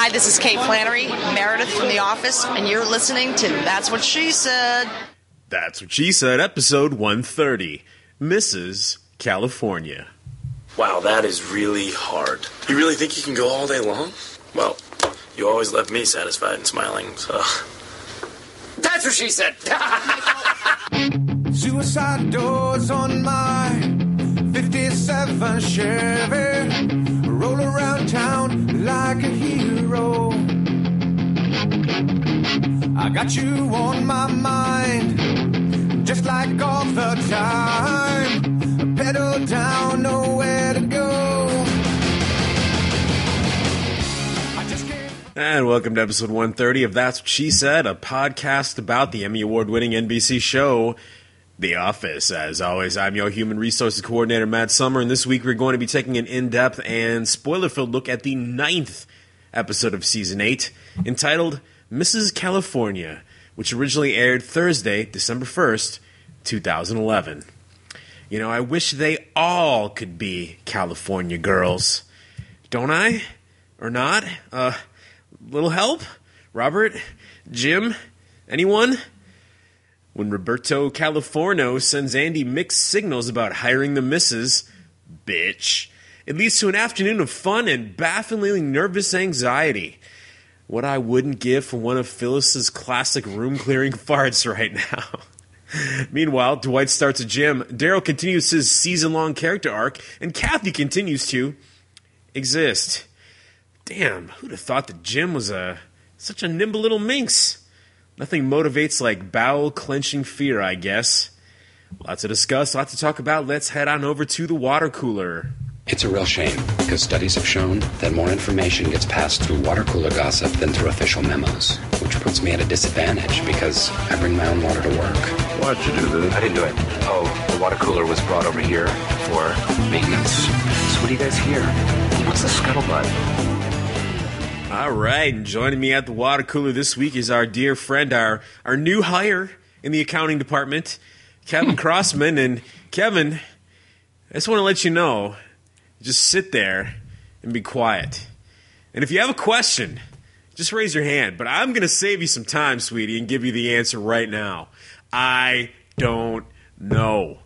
Hi, this is Kate Flannery, Meredith from The Office, and you're listening to That's What She Said. That's what she said, episode 130 Mrs. California. Wow, that is really hard. You really think you can go all day long? Well, you always left me satisfied and smiling, so. That's what she said! Suicide doors on my 57 Chevy. Roll around town like a hero. I got you on my mind, just like all the time. Pedal down, nowhere to go. And welcome to episode 130 of That's What She Said, a podcast about the Emmy Award winning NBC show, The Office. As always, I'm your Human Resources Coordinator, Matt Summer, and this week we're going to be taking an in depth and spoiler filled look at the ninth episode of season 8, entitled Mrs. California, which originally aired Thursday, December 1st, 2011. You know, I wish they all could be California girls. Don't I? Or not? Uh, little help? Robert? Jim? Anyone? When Roberto Californo sends Andy mixed signals about hiring the missus, bitch, it leads to an afternoon of fun and bafflingly nervous anxiety. What I wouldn't give for one of Phyllis's classic room clearing farts right now. Meanwhile, Dwight starts a gym, Darryl continues his season long character arc, and Kathy continues to exist. Damn, who'd have thought that Jim was a such a nimble little minx? Nothing motivates like bowel clenching fear, I guess. Lots to discuss, lots to talk about. Let's head on over to the water cooler. It's a real shame because studies have shown that more information gets passed through water cooler gossip than through official memos, which puts me at a disadvantage because I bring my own water to work. Why'd you do that? I didn't do it. Oh, the water cooler was brought over here for maintenance. So what do you guys hear? What's the scuttlebutt? All right, and joining me at the water cooler this week is our dear friend, our our new hire in the accounting department, Kevin Crossman. And Kevin, I just want to let you know, just sit there and be quiet. And if you have a question, just raise your hand. But I'm going to save you some time, sweetie, and give you the answer right now. I don't know.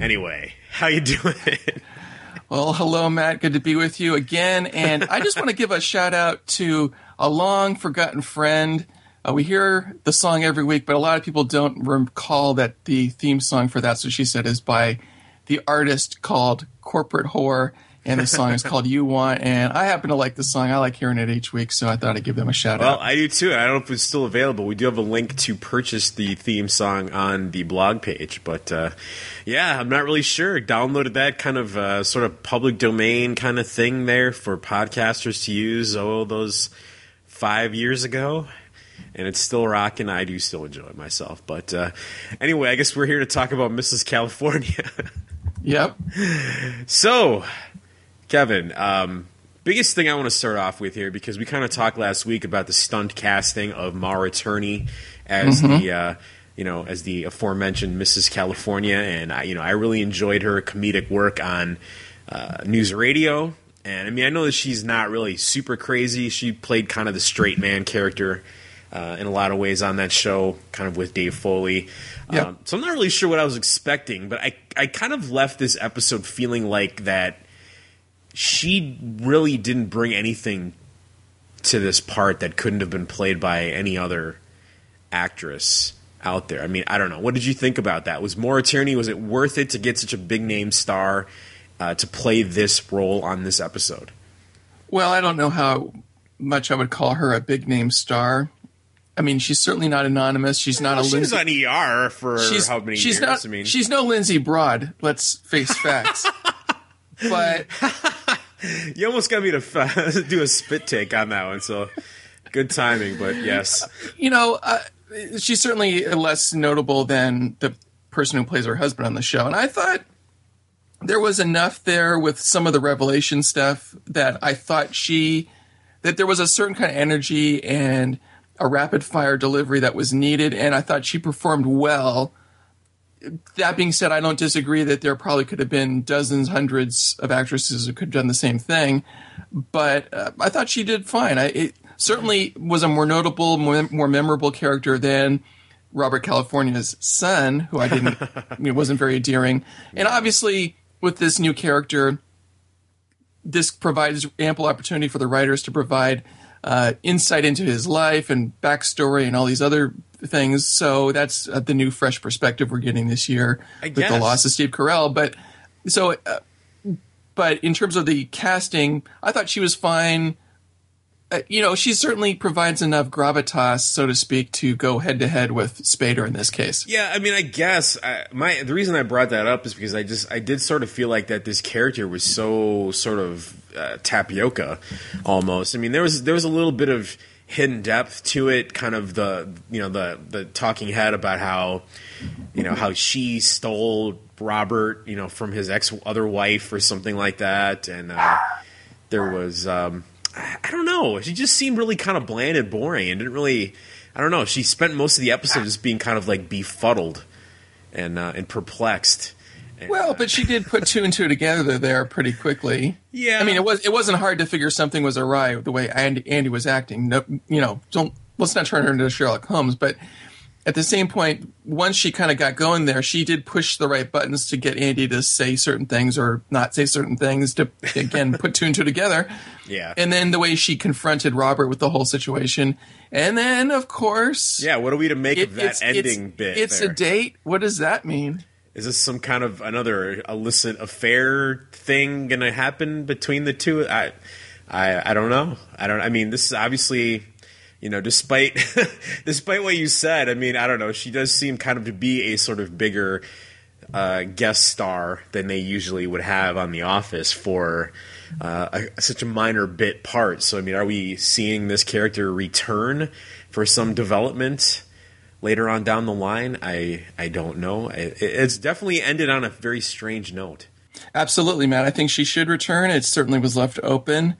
Anyway, how you doing? Well, hello, Matt. Good to be with you again. And I just want to give a shout out to a long forgotten friend. Uh, we hear the song every week, but a lot of people don't recall that the theme song for That's What She Said is by the artist called Corporate Whore. And the song is called You Want. And I happen to like the song. I like hearing it each week, so I thought I'd give them a shout Well, out. Well, I do too. I don't know if it's still available. We do have a link to purchase the theme song on the blog page, but uh, yeah, I'm not really sure. Downloaded that kind of uh, sort of public domain kind of thing there for podcasters to use. Oh, those five years ago. And it's still rocking. I do still enjoy it myself. But uh, anyway, I guess we're here to talk about Mrs. California. Yep. So, Kevin, um, biggest thing I want to start off with here because we kind of talked last week about the stunt casting of Maura Tierney as the uh, you know as the aforementioned Mrs. California, and I you know I really enjoyed her comedic work on uh, NewsRadio. And I mean, I know that she's not really super crazy. She played kind of the straight man character uh, in a lot of ways on that show, kind of with Dave Foley. Yep. Um, so I'm not really sure what I was expecting, but I I kind of left this episode feeling like that she really didn't bring anything to this part that couldn't have been played by any other actress out there. I mean, I don't know. What did you think about that? Was Maura Tierney was it worth it to get such a big name star uh, to play this role on this episode? Well, I don't know how much I would call her a big name star. I mean, she's certainly not anonymous. She's not Well, a she was Lindsay. on ER for she's how many she's years? not. I mean, she's no Lindsay Broad. Let's face facts. but you almost got me to f- do a spit take on that one. So good timing, but yes. you know, uh, she's certainly less notable than the person who plays her husband on the show. And I thought there was enough there with some of the revelation stuff that I thought she that there was a certain kind of energy and a rapid fire delivery that was needed, and I thought she performed well that being said, I don't disagree that there probably could have been dozens, hundreds of actresses who could have done the same thing. But uh, I thought she did fine. I, it certainly was a more notable, more, more memorable character than Robert California's son, who I didn't, I mean, wasn't very endearing. And obviously, with this new character, this provides ample opportunity for the writers to provide uh, insight into his life and backstory and all these other things. So that's uh, the new fresh perspective we're getting this year I with the loss of Steve Carell. But so, uh, but in terms of the casting, I thought she was fine. Uh, you know, she certainly provides enough gravitas, so to speak, to go head to head with Spader in this case. Yeah, I mean, I guess I, my the reason I brought that up is because I just I did sort of feel like that this character was so sort of uh, tapioca, almost. I mean, there was there was a little bit of hidden depth to it, kind of the you know the the talking head about how you know how she stole Robert, you know, from his ex other wife or something like that, and uh, there was. Um, I don't know. She just seemed really kind of bland and boring, and didn't really. I don't know. She spent most of the episode just being kind of like befuddled and uh, and perplexed. And, Well, uh, but she did put two and two together there pretty quickly. Yeah. I mean, it was it wasn't hard to figure something was awry the way Andy, Andy was acting. No, you know, don't let's not turn her into Sherlock Holmes, but at the same point, once she kind of got going there, she did push the right buttons to get Andy to say certain things or not say certain things to again put two and two together. Yeah. And then the way she confronted Robert with the whole situation, and then of course, yeah, what are we to make it- of that ending it's, bit? It's there? a date. What does that mean? Is this some kind of another illicit affair thing going to happen between the two? I, I, I don't know. I don't. I mean, this is obviously, you know, despite despite what you said. I mean, I don't know. She does seem kind of to be a sort of bigger uh, guest star than they usually would have on The Office for uh, a, such a minor bit part. So, I mean, are we seeing this character return for some development? Later on down the line. I I don't know. It, it's definitely ended on a very strange note. Absolutely, Matt. I think she should return. It certainly was left open.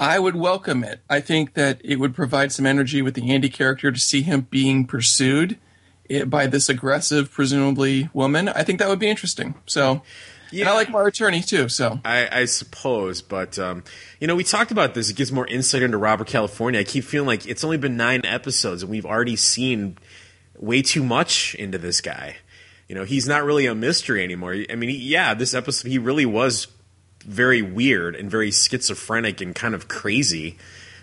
I would welcome it. I think that it would provide some energy with the Andy character to see him being pursued eh, by this aggressive, presumably woman. I think that would be interesting. So, and I like Maura Tierney too. So, I, I suppose, but um, you know, we talked about this. It gives more insight into Robert California. I keep feeling like it's only been nine episodes, and we've already seen way too much into this guy. You know, he's not really a mystery anymore. I mean, he, yeah, this episode he really was very weird and very schizophrenic and kind of crazy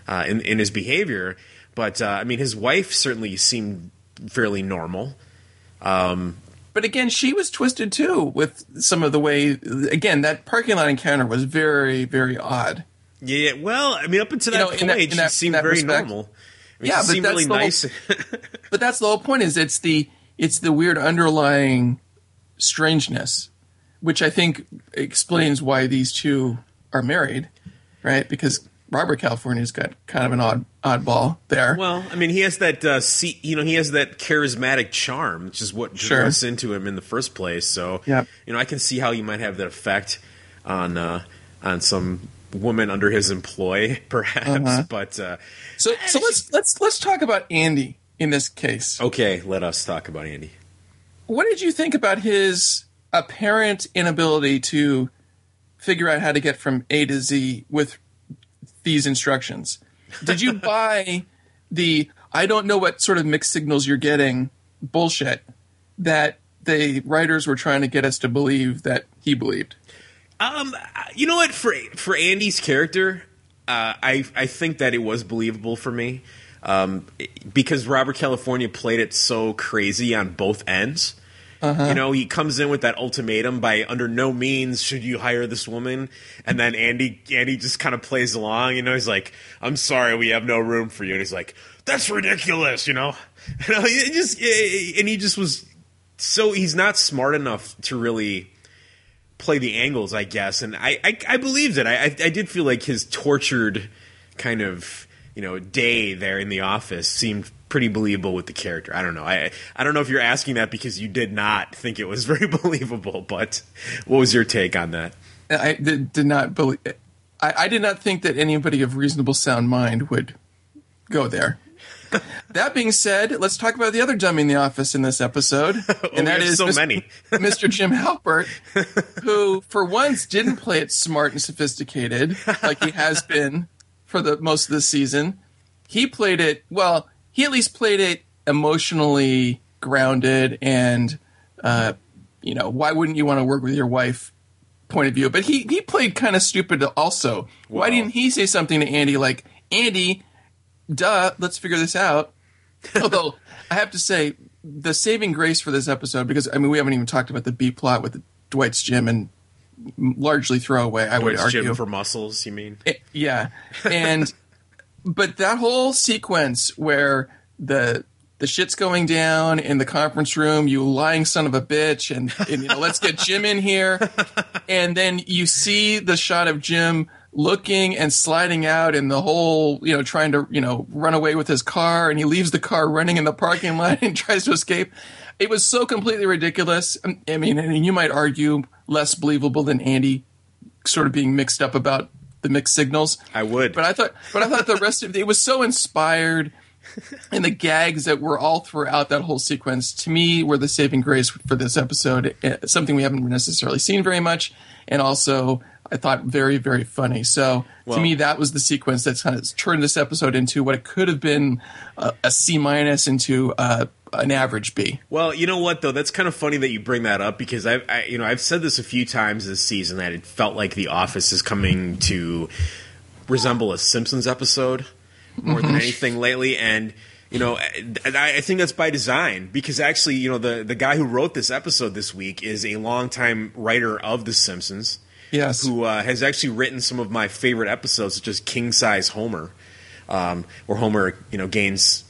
uh, in in his behavior. But uh, I mean, his wife certainly seemed fairly normal. but again, she was twisted too with some of the way. Again, that parking lot encounter was very, very odd. Yeah. Well, I mean, up until You that know, point, in that- she that- seemed very respect. normal. I mean, Yeah, but that's really the whole- But that's the whole point. Is it's the it's the weird underlying strangeness, which I think explains why these two are married, right? Because Robert California's got kind of an odd oddball there. well, I mean, he has that, uh, see, you know, he has that charismatic charm, which is what drew Sure. us into him in the first place. So, Yep. you know, I can see how you might have that effect on uh, on some woman under his employ, perhaps. Uh-huh. But uh, so so let's let's let's talk about Andy in this case. okay, let us talk about Andy. What did you think about his apparent inability to figure out how to get from A to Z with these instructions? Did you buy the I don't know what sort of mixed signals you're getting bullshit that the writers were trying to get us to believe that he believed? Um, you know what? For for Andy's character, uh, I I think that it was believable for me, um, because Robert California played it so crazy on both ends. You know, he comes in with that ultimatum by under no means should you hire this woman, and then Andy Andy just kind of plays along. You know, he's like, "I'm sorry, we have no room for you," and he's like, "That's ridiculous," you know. You know, just and he just was so he's not smart enough to really play the angles, I guess, and I I, I believed it. I, I I did feel like his tortured kind of you know day there in the office seemed pretty believable with the character. I don't know. I I don't know if you're asking that because you did not think it was very believable, but what was your take on that? I did, did not believe. I, I did not think that anybody of reasonable sound mind would go there. That being said, let's talk about the other dummy in the office in this episode, and that Oh, have so Mis- many. Mr. Jim Halpert, who for once didn't play it smart and sophisticated like he has been for the most of the season. He played it well. He at least played it emotionally grounded and, uh, you know, why wouldn't you want to work with your wife? Point of view, but he he played kind of stupid also. Why didn't he say something to Andy like, Andy, duh, let's figure this out. Although I have to say, the saving grace for this episode, because I mean, we haven't even talked about the B plot with Dwight's gym and largely throwaway. I would argue. gym for muscles, you mean? Eh, yeah, and but that whole sequence where the the shit's going down in the conference room, you lying son of a bitch, and, and you know, let's get Jim in here, and then you see the shot of Jim looking and sliding out, and the whole you know trying to you know run away with his car, and he leaves the car running in the parking lot and tries to escape. It was so completely ridiculous. I mean, and you might argue less believable than Andy sort of being mixed up about the mixed signals. I would. But I thought, but I thought the rest of it was so inspired, and the gags that were all throughout that whole sequence to me were the saving grace for this episode. eh, Something we haven't necessarily seen very much, and also I thought very very funny. So Well- to me, that was the sequence that's kind of turned this episode into what it could have been a, a C minus into uh, an average B. Well, you know what though? That's kind of funny that you bring that up because I've, I, you know, I've said this a few times this season that it felt like The Office is coming to resemble a Simpsons episode more than anything lately, and you know, I, I think that's by design because actually, you know, the the guy who wrote this episode this week is a longtime writer of The Simpsons. Yes. who uh, has actually written some of my favorite episodes, such as King Size Homer, um, where Homer, you know, gains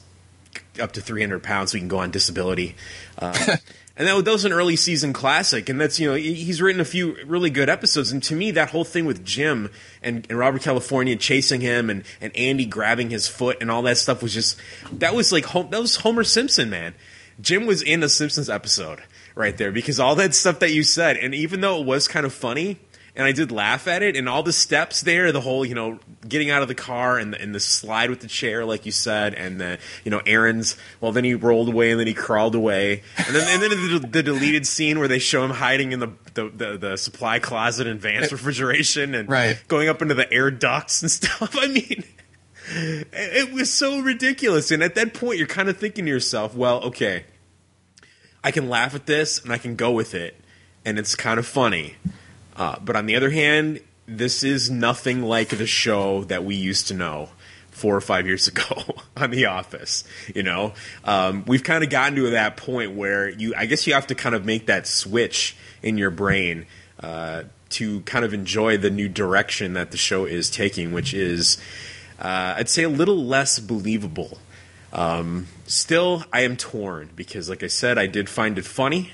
up to 300 pounds so he can go on disability. Uh, and that, that was an early season classic. And that's, you know, he's written a few really good episodes. And to me, that whole thing with Jim and, and Robert California chasing him and, and Andy grabbing his foot and all that stuff was just, that was like, that was Homer Simpson, man. Jim was in a Simpsons episode right there because all that stuff that you said, and even though it was kind of funny, and I did laugh at it, and all the steps there, the whole, you know, getting out of the car and the, and the slide with the chair, like you said, and the, you know, Erin's, well, then he rolled away and then he crawled away. And then, and then the, the deleted scene where they show him hiding in the, the, the, the supply closet in Vance refrigeration and Right. going up into the air ducts and stuff. I mean, it was so ridiculous. And at that point, you're kind of thinking to yourself, well, okay, I can laugh at this and I can go with it, and it's kind of funny. Uh, but on the other hand, this is nothing like the show that we used to know four or five years ago on The Office. You know, um, we've kind of gotten to that point where you, I guess, you have to kind of make that switch in your brain uh, to kind of enjoy the new direction that the show is taking, which is, uh, I'd say, a little less believable. Um, still, I am torn because, like I said, I did find it funny,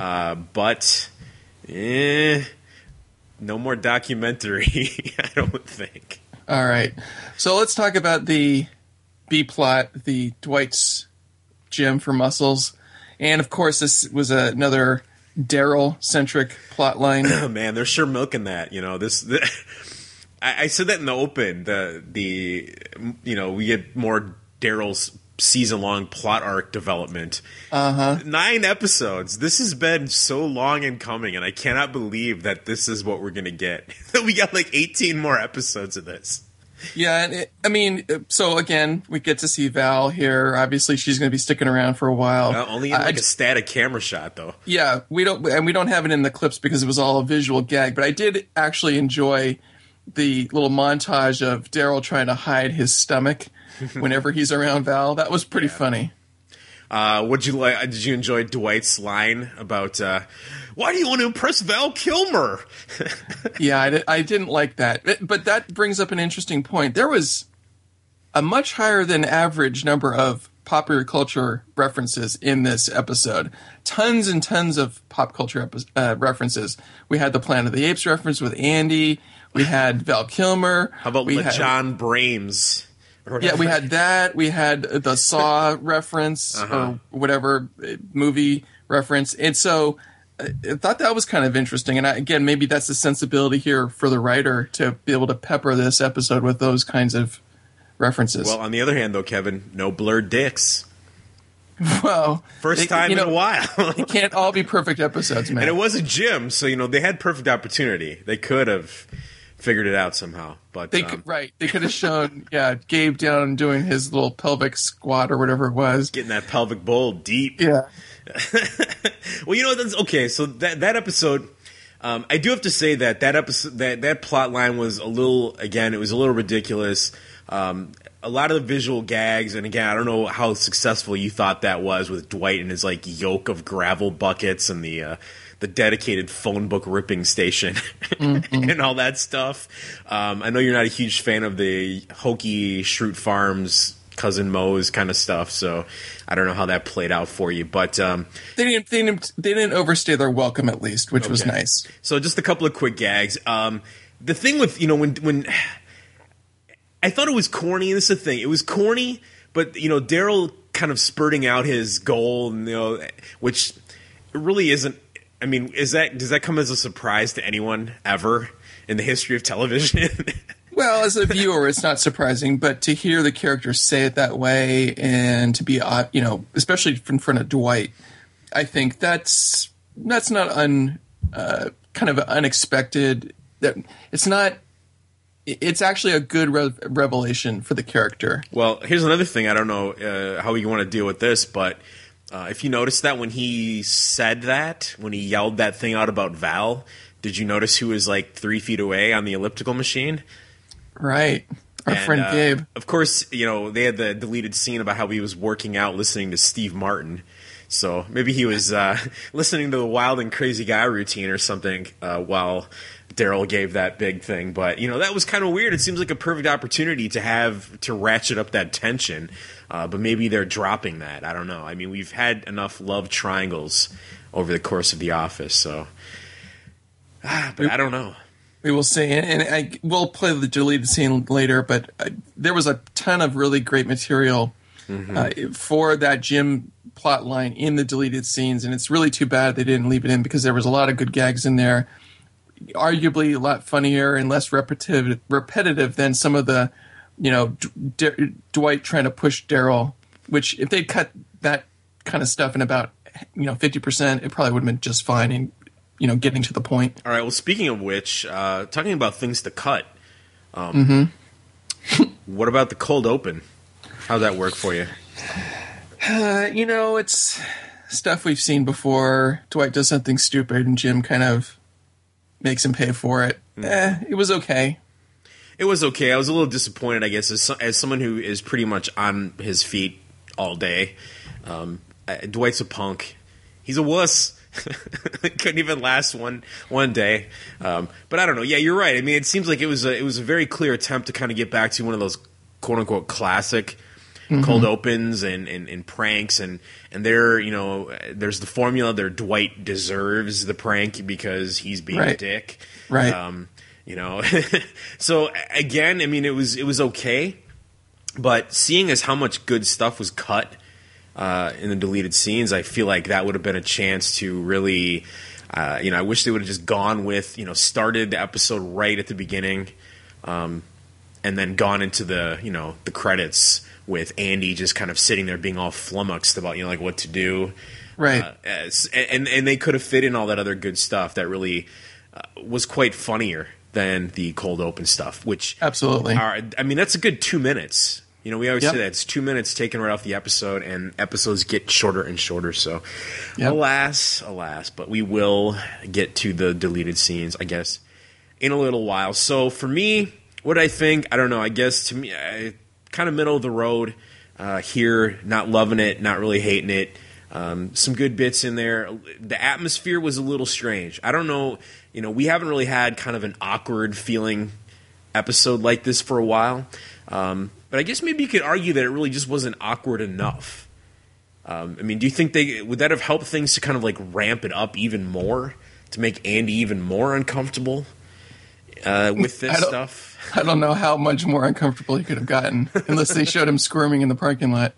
uh, but eh, no more documentary. I don't think. All right. So let's talk about the B plot, the Dwight's gym for muscles. And of course, this was another Darryl centric plot line. Oh man, they're sure milking that. You know this. The, I, I said that in the open. The the you know we get more Darryl's season long plot arc development. Uh huh. Nine episodes. This has been so long in coming, and I cannot believe that this is what we're gonna get. we got like eighteen more episodes of this. yeah. And it, I mean, so again, we get to see Val here. Obviously, she's going to be sticking around for a while. Uh, only in I- I like a static camera shot though. Yeah, we don't, and we don't have it in the clips because it was all a visual gag. But I did actually enjoy the little montage of Darryl trying to hide his stomach whenever he's around Val. That was pretty funny. Uh, would you like? Did you enjoy Dwight's line about uh, why do you want to impress Val Kilmer? Yeah, I, di- I didn't like that. But- But that brings up an interesting point. There was a much higher than average number of popular culture references in this episode. Tons and tons of pop culture epi- uh, references. We had the Planet of the Apes reference with Andy. We had Val Kilmer. How about we had- John Brames? Yeah, we had that. We had the Saw reference or whatever uh, movie reference, and so uh, I thought that was kind of interesting. And I, again, maybe that's the sensibility here for the writer to be able to pepper this episode with those kinds of references. Well, on the other hand, though, Kevin, no blurred dicks. Well, First they- time you in a while. It can't all be perfect episodes, man. and it was a gym, so you know they had perfect opportunity. They could have figured it out somehow, but They um, could, right. They could have shown, yeah, Gabe down doing his little pelvic squat or whatever it was. getting that pelvic bowl deep. Yeah. well, you know that's okay. So that that episode, um, I do have to say that that episode that that plot line was a little again, it was a little ridiculous. Um, a lot of the visual gags, and again, I don't know how successful you thought that was with Dwight and his like yoke of gravel buckets and the uh, the dedicated phone book ripping station and all that stuff. Um, I know you're not a huge fan of the hokey Schrute Farms cousin Moe's kind of stuff, so I don't know how that played out for you, but. Um, They didn't, they didn't, they didn't overstay their welcome at least, which was nice. So just a couple of quick gags. Um, the thing with you know when when I thought it was corny. And this is the thing. It was corny, but you know Darryl kind of spurting out his goal, and, you know, which really isn't. I mean, is that does that come as a surprise to anyone ever in the history of television? Well, as a viewer, it's not surprising, but to hear the characters say it that way and to be, uh, you know, especially in front of Dwight, I think that's that's not un uh, kind of unexpected. That it's not. It's actually a good re- revelation for the character. Well, here's another thing. I don't know uh, how you want to deal with this, but uh, if you noticed that when he said that, when he yelled that thing out about Val, did you notice who was like three feet away on the elliptical machine? Right. Our And, friend uh, Gabe. Of course, you know they had the deleted scene about how he was working out listening to Steve Martin. So maybe he was uh, listening to the Wild and Crazy Guy routine or something uh, while Darryl gave that big thing. But you know that was kind of weird. It seems like a perfect opportunity to have to ratchet up that tension. Uh, but maybe they're dropping that. I don't know. I mean, we've had enough love triangles over the course of The Office, so. Ah, but I don't know. We will see, and, and I we'll play the deleted scene later. But uh, there was a ton of really great material uh, for that gym plot line in the deleted scenes, and it's really too bad they didn't leave it in because there was a lot of good gags in there. Arguably a lot funnier and less repetitive repetitive than some of the, you know, D- D- Dwight trying to push Darryl. Which if they'd cut that kind of stuff in about you know fifty percent, it probably would have been just fine and you know getting to the point. All right. Well, speaking of which, uh, talking about things to cut. Um, Mm-hmm. What about the cold open? How'd that work for you? Uh, you know, it's stuff we've seen before. Dwight does something stupid, and Jim kind of makes him pay for it. Eh, it was okay. It was okay. I was a little disappointed, I guess, as, so- as someone who is pretty much on his feet all day. Um, uh, Dwight's a punk. He's a wuss. Couldn't even last one one day. Um, but I don't know. Yeah, you're right. I mean, it seems like it was a, it was a very clear attempt to kind of get back to one of those quote unquote classic cold opens and, and, and pranks and and there you know there's the formula there Dwight deserves the prank because he's being a dick. Right. um, you know so again I mean it was it was okay but seeing as how much good stuff was cut uh, in the deleted scenes, I feel like that would have been a chance to really, uh, you know, I wish they would have just gone with, you know, started the episode right at the beginning, um, and then gone into the, you know, the credits with Andy just kind of sitting there being all flummoxed about, you know, like what to do. Right. Uh, as, and and they could have fit in all that other good stuff that really uh, was quite funnier than the cold open stuff, which Absolutely. are, I mean, that's a good two minutes. You know, we always Yep. say that it's two minutes taken right off the episode, and episodes get shorter and shorter. So, Yep. alas, alas, but we will get to the deleted scenes, I guess, in a little while. So, for me, what I think, I don't know. I guess to me, I, kind of middle of the road uh, here. Not loving it, not really hating it. Um, some good bits in there. The atmosphere was a little strange. I don't know. You know, we haven't really had kind of an awkward feeling episode like this for a while. Um, but I guess maybe you could argue that it really just wasn't awkward enough. Um, I mean, do you think they would that have helped things to kind of like ramp it up even more to make Andy even more uncomfortable uh, with this stuff? I don't know how much more uncomfortable he could have gotten unless they showed him squirming in the parking lot.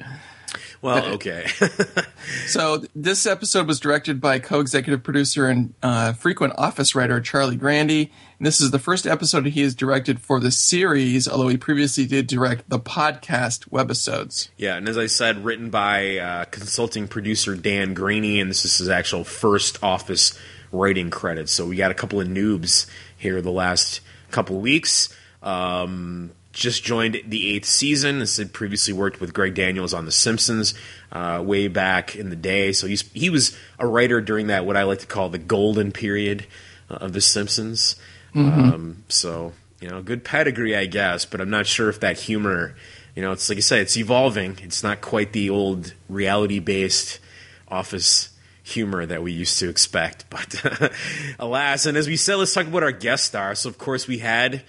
Well, okay. So this episode was directed by co-executive producer and uh, frequent office writer Charlie Grandy. And this is the first episode he has directed for the series, although he previously did direct the podcast webisodes. yeah, and as I said, written by uh, consulting producer Dan Greaney, and this is his actual first office writing credit. So we got a couple of noobs here the last couple weeks. Um, just joined the eighth season. This had previously worked with Greg Daniels on The Simpsons uh, way back in the day. So he's he was a writer during that what I like to call the golden period uh, of The Simpsons. Um, so you know, good pedigree, I guess, but I'm not sure if that humor, you know, it's like I said, it's evolving. It's not quite the old reality based office humor that we used to expect. But alas, and as we said, let's talk about our guest star. So, of course, we had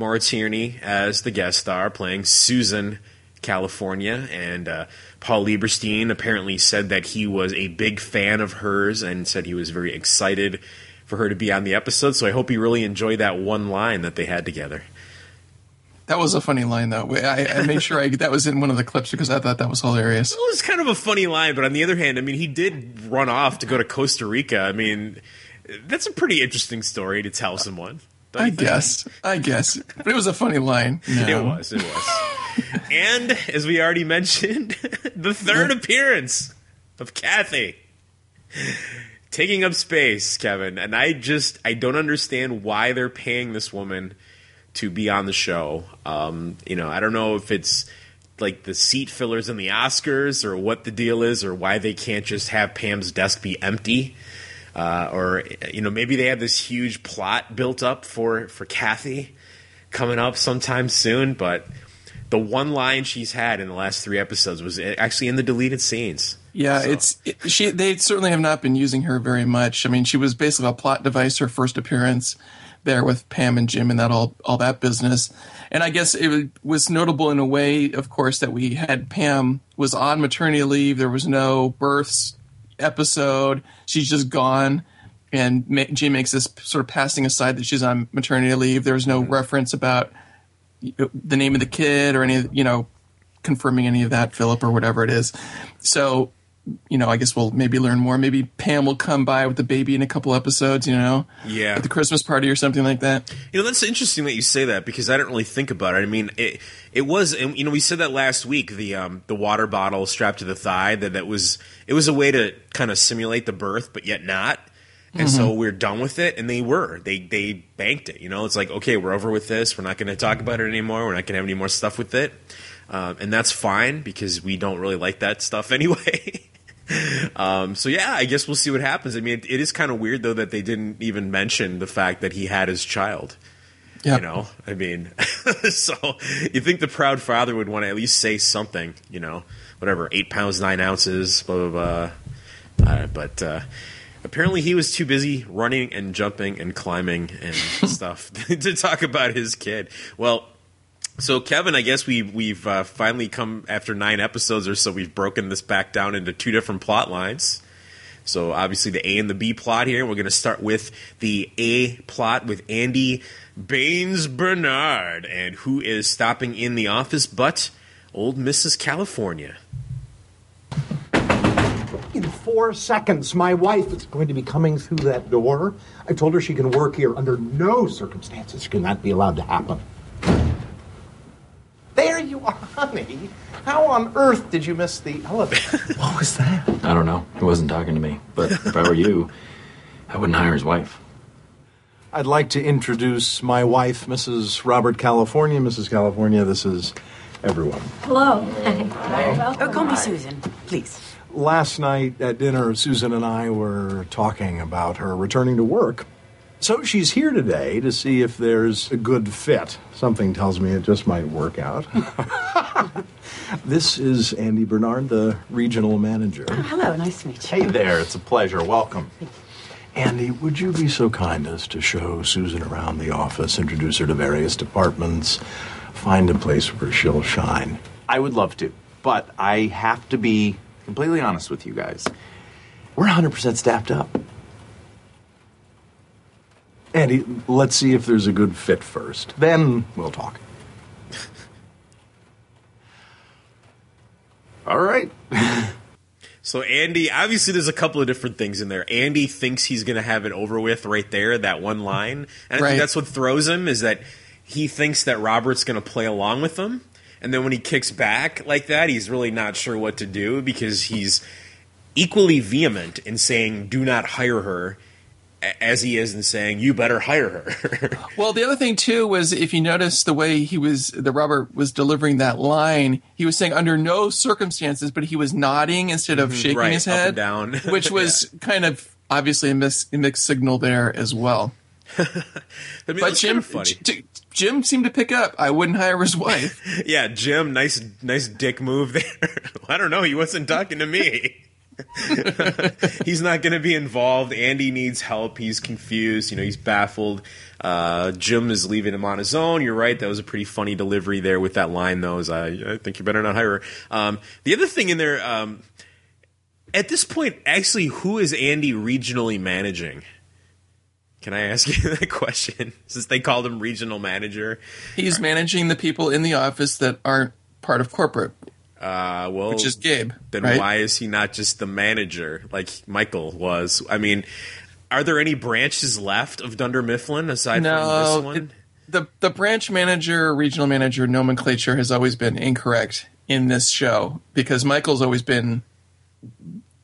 Maura Tierney as the guest star playing Susan California, and uh, Paul Lieberstein apparently said that he was a big fan of hers and said he was very excited for her to be on the episode. So I hope you really enjoyed that one line that they had together. That was a funny line, though. I, I made sure I, that was in one of the clips because I thought that was hilarious. It was kind of a funny line, but on the other hand, I mean, he did run off to go to Costa Rica. I mean, that's a pretty interesting story to tell someone. Don't I guess. I guess. But it was a funny line. No. It was. It was. and as we already mentioned, the third appearance of Kathy taking up space, Kevin. And I just I don't understand why they're paying this woman to be on the show. Um, you know, I don't know if it's like the seat fillers in the Oscars or what the deal is or why they can't just have Pam's desk be empty. Uh, or you know maybe they have this huge plot built up for for Kathy coming up sometime soon, but the one line she's had in the last three episodes was actually in the deleted scenes. Yeah, So- it's it, she. They certainly have not been using her very much. I mean, she was basically a plot device. Her first appearance there with Pam and Jim and that all all that business. And I guess it was notable in a way, of course, that we had Pam was on maternity leave. There was no births episode. She's just gone. And Ma- Jim makes this sort of passing aside that she's on maternity leave. There was no mm-hmm. reference about uh, the name of the kid or any, you know, confirming any of that, Philip or whatever it is. So, you know, I guess we'll maybe learn more. Maybe Pam will come by with the baby in a couple episodes, you know, Yeah. at the Christmas party or something like that. You know, that's interesting that you say that because I didn't really think about it. I mean, it it was, and, you know, we said that last week. The um the water bottle strapped to the thigh that that was it was a way to kind of simulate the birth, but yet not. And so we're done with it, and they were. They they banked it. You know, it's like okay, we're over with this. We're not going to talk about it anymore. We're not going to have any more stuff with it, um, and that's fine because we don't really like that stuff anyway. Um, so yeah, I guess we'll see what happens. I mean, it, it is kind of weird though that they didn't even mention the fact that he had his child. Yeah. You know, I mean, so you think the proud father would want to at least say something, you know, whatever, eight pounds nine ounces, blah blah blah. Uh, but uh, apparently, he was too busy running and jumping and climbing and stuff to talk about his kid. Well, so Kevin, I guess we we've uh, finally come after nine episodes or so. We've broken this back down into two different plot lines. So obviously the A and the B plot here. We're going to start with the A plot with Andy Baines Bernard, and who is stopping in the office but old Mrs. California. In four seconds, my wife is going to be coming through that door. I told her she can work here. Under no circumstances can that be allowed to happen. There you are, honey. How on earth did you miss the elevator? what was that? I don't know. He wasn't talking to me. But if I were you, I wouldn't hire his wife. I'd like to introduce my wife, Mrs. Robert California. Mrs. California, this is everyone. Hello. Hello. Oh, call me Susan, please. Last night at dinner, Susan and I were talking about her returning to work. So she's here today to see if there's a good fit. Something tells me it just might work out. this is Andy Bernard, the regional manager. Oh, hello, nice to meet you. Hey there, it's a pleasure. Welcome. Andy, would you be so kind as to show Susan around the office, introduce her to various departments, find a place where she'll shine? I would love to, but I have to be completely honest with you guys. We're 100% staffed up. Andy, let's see if there's a good fit first. Then we'll talk. All right. right. So Andy, obviously, there's a couple of different things in there. Andy thinks he's going to have it over with right there, that one line, and I Right. think that's what throws him is that he thinks that Robert's going to play along with him, and then when he kicks back like that, he's really not sure what to do because he's equally vehement in saying "do not hire her." As he is in saying, "You better hire her." Well, the other thing too was if you notice the way he was, the Robert was delivering that line, he was saying under no circumstances, but he was nodding instead of shaking Mm-hmm. right, his head, down. which was kind of obviously a, mis- a mixed signal there as well. I mean, But Jim, kinda funny. J- Jim seemed to pick up. I wouldn't hire his wife. Yeah, Jim, nice nice dick move there. I don't know, he wasn't talking to me. he's not going to be involved. Andy needs help. He's confused. You know, he's baffled. Uh, Jim is leaving him on his own. You're right. That was a pretty funny delivery there with that line, though. Is I, I think you better not hire her. Um, the other thing in there, um, at this point, actually, who is Andy regionally managing? Can I ask you that question? Since they called him regional manager. He's managing the people in the office that aren't part of corporate, Uh, well, which is Gabe. then right? why is he not just the manager like Michael was? I mean, are there any branches left of Dunder Mifflin aside from this one? it- the the branch manager, regional manager nomenclature has always been incorrect in this show because Michael's always been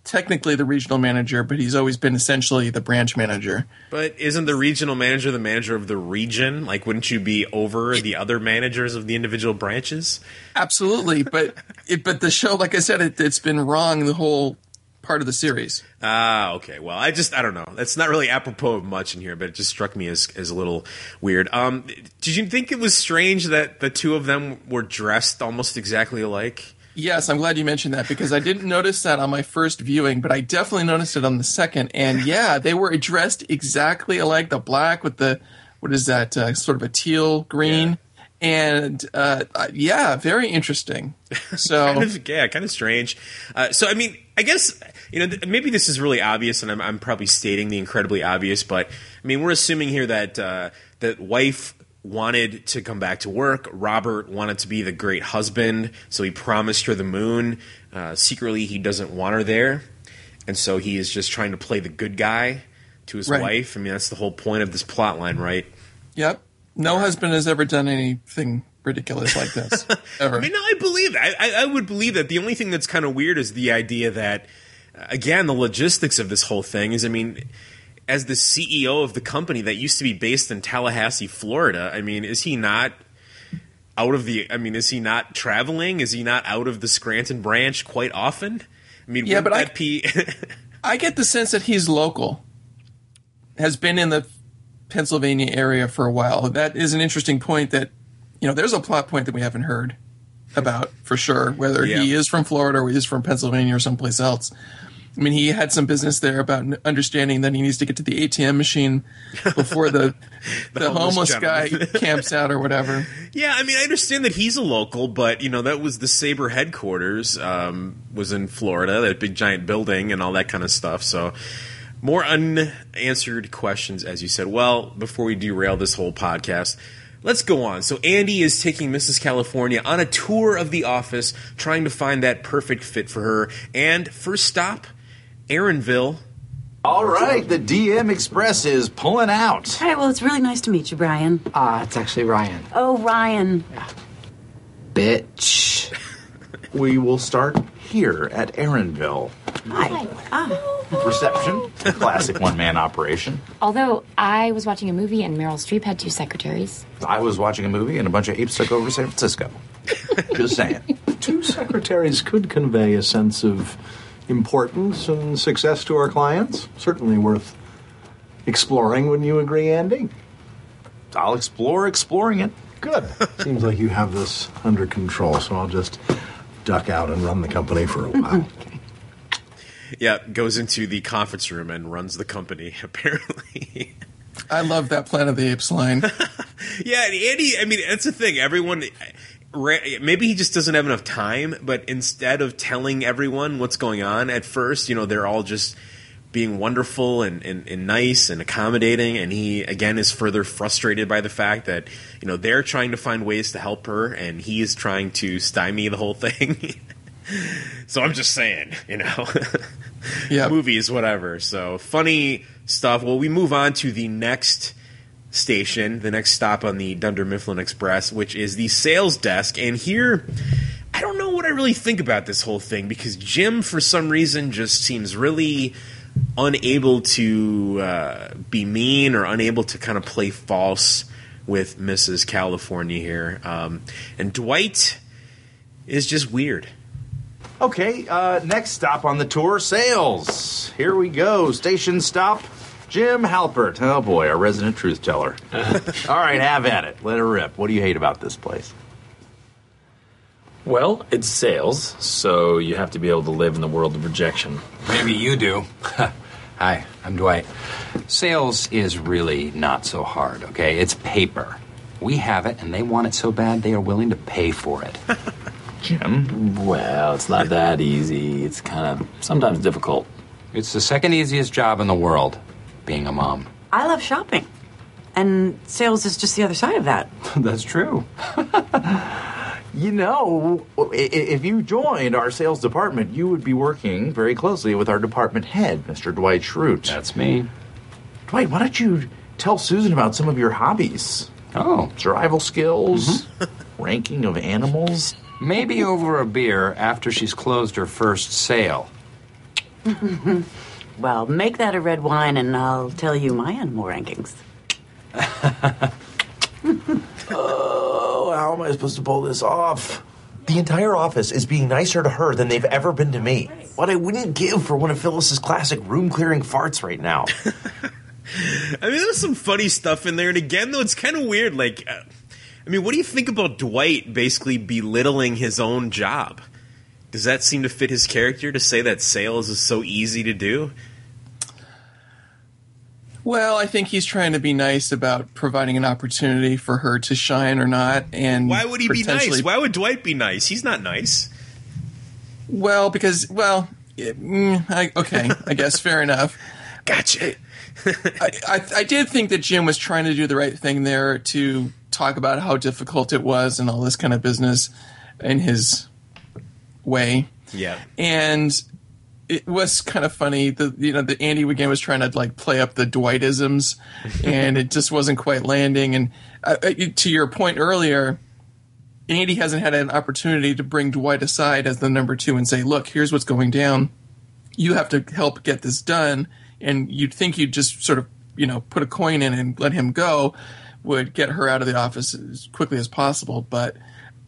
technically the regional manager, but he's always been essentially the branch manager. but isn't the regional manager the manager of the region? Like, wouldn't you be over the other managers of the individual branches? Absolutely, but it, but the show, like I said, it, it's been wrong the whole part of the series. Ah, okay. Well, I just I don't know. That's not really apropos of much in here, but it just struck me as as a little weird. Um, did you think it was strange that the two of them were dressed almost exactly alike? Yes, I'm glad you mentioned that because I didn't notice that on my first viewing, but I definitely noticed it on the second. And yeah, they were dressed exactly alike. The black with the what is that uh, sort of a teal green, and uh, uh, yeah, very interesting. So kind of, yeah, kind of strange. Uh, so, I mean, I guess you know th- maybe this is really obvious, and I'm, I'm probably stating the incredibly obvious, but I mean, we're assuming here that uh, that wife wanted to come back to work. Robert wanted to be the great husband, so he promised her the moon. Uh, secretly, he doesn't want her there, and so he is just trying to play the good guy to his Right. wife. I mean, that's the whole point of this plot line, right? yep, no husband has ever done anything ridiculous like this ever. I mean, no, I believe. I, I, I would believe that. The only thing that's kind of weird is the idea that, again, the logistics of this whole thing is, I mean, as the CEO of the company that used to be based in Tallahassee, Florida, I mean, is he not out of the? I mean, is he not traveling? Is he not out of the Scranton branch quite often? I mean, Yeah, but I- be? I get the sense that he's local, has been in the Pennsylvania area for a while. That is an interesting point that, you know, there's a plot point that we haven't heard about for sure, whether he is from Florida or he's from Pennsylvania or someplace else. I mean, he had some business there about understanding that he needs to get to the ATM machine before the the, homeless homeless, guy camps out or whatever. Yeah, I mean, I understand that he's a local, but you know that was the Sabre headquarters um, was in Florida, that big giant building and all that kind of stuff. So, more unanswered questions, as you said. Well, before we derail this whole podcast, let's go on. So, Andy is taking Mrs. California on a tour of the office, trying to find that perfect fit for her. And first stop, Erinville. All right, the DM Express is pulling out. All right, well, it's really nice to meet you, Brian. Ah, it's actually Ryan. Oh, Ryan. Bitch. We will start here at Erinville. Hi. Ah. Reception, classic one man operation. Although I was watching a movie and Meryl Streep had two secretaries. I was watching a movie and a bunch of apes took over San Francisco. Just saying. Two secretaries could convey a sense of importance and success to our clients. Certainly worth exploring. Wouldn't you agree, Andy? I'll explore exploring it. Good. Seems like you have this under control, so I'll just duck out and run the company for a while. Yeah, goes into the conference room and runs the company, apparently. I love that Planet of the Apes line. Yeah, Andy. I mean, that's the thing. Everyone, ra- maybe he just doesn't have enough time. But instead of telling everyone what's going on at first, you know, they're all just being wonderful and, and, and nice and accommodating. And he again is further frustrated by the fact that you know they're trying to find ways to help her, and he is trying to stymie the whole thing. so I'm just saying, you know, Yeah. movies, whatever. So funny stuff. Well, we move on to the next station, the next stop on the Dunder Mifflin Express, which is the sales desk. And here, I don't know what I really think about this whole thing because Jim, for some reason, just seems really unable to uh, be mean or unable to kind of play false with Mrs. California here. Um, and Dwight is just weird. Okay, uh, next stop on the tour sales. Here we go. Station stop. Jim Halpert. Oh boy, our resident truth teller. All right, have at it. Let it rip. What do you hate about this place? Well, it's sales, so you have to be able to live in the world of rejection. Maybe you do. Hi, I'm Dwight. Sales is really not so hard, okay? It's paper. We have it, and they want it so bad they are willing to pay for it. Jim? Well, it's not that easy. It's kind of sometimes difficult. It's the second easiest job in the world, being a mom. I love shopping. And sales is just the other side of that. That's true. you know, i- i- if you joined our sales department, you would be working very closely with our department head, Mr. Dwight Schrute. That's me. Dwight, why don't you tell Susan about some of your hobbies? Oh, Survival skills, mm-hmm. ranking of animals. maybe over a beer after she's closed her first sale. Well, make that a red wine and I'll tell you my animal rankings. Oh, how am I supposed to pull this off? The entire office is being nicer to her than they've ever been to me. What I wouldn't give for one of Phyllis's classic room clearing farts right now. I mean, there's some funny stuff in there, and again, though, it's kind of weird. Like, uh, I mean, what do you think about Dwight basically belittling his own job? Does that seem to fit his character to say that sales is so easy to do? Well, I think he's trying to be nice about providing an opportunity for her to shine or not. And Why would he be nice? Why would Dwight be nice? He's not nice. Well, because well, it- mm, I, okay, I guess fair enough. Gotcha. I, I, I did think that Jim was trying to do the right thing there to talk about how difficult it was and all this kind of business in his way. Yeah. and it was kind of funny. The you know the Andy again was trying to like play up the Dwightisms, and it just wasn't quite landing. And uh, uh, to your point earlier, Andy hasn't had an opportunity to bring Dwight aside as the number two and say, "Look, here's what's going down. You have to help get this done." And you'd think you'd just sort of you know put a coin in and let him go would get her out of the office as quickly as possible. But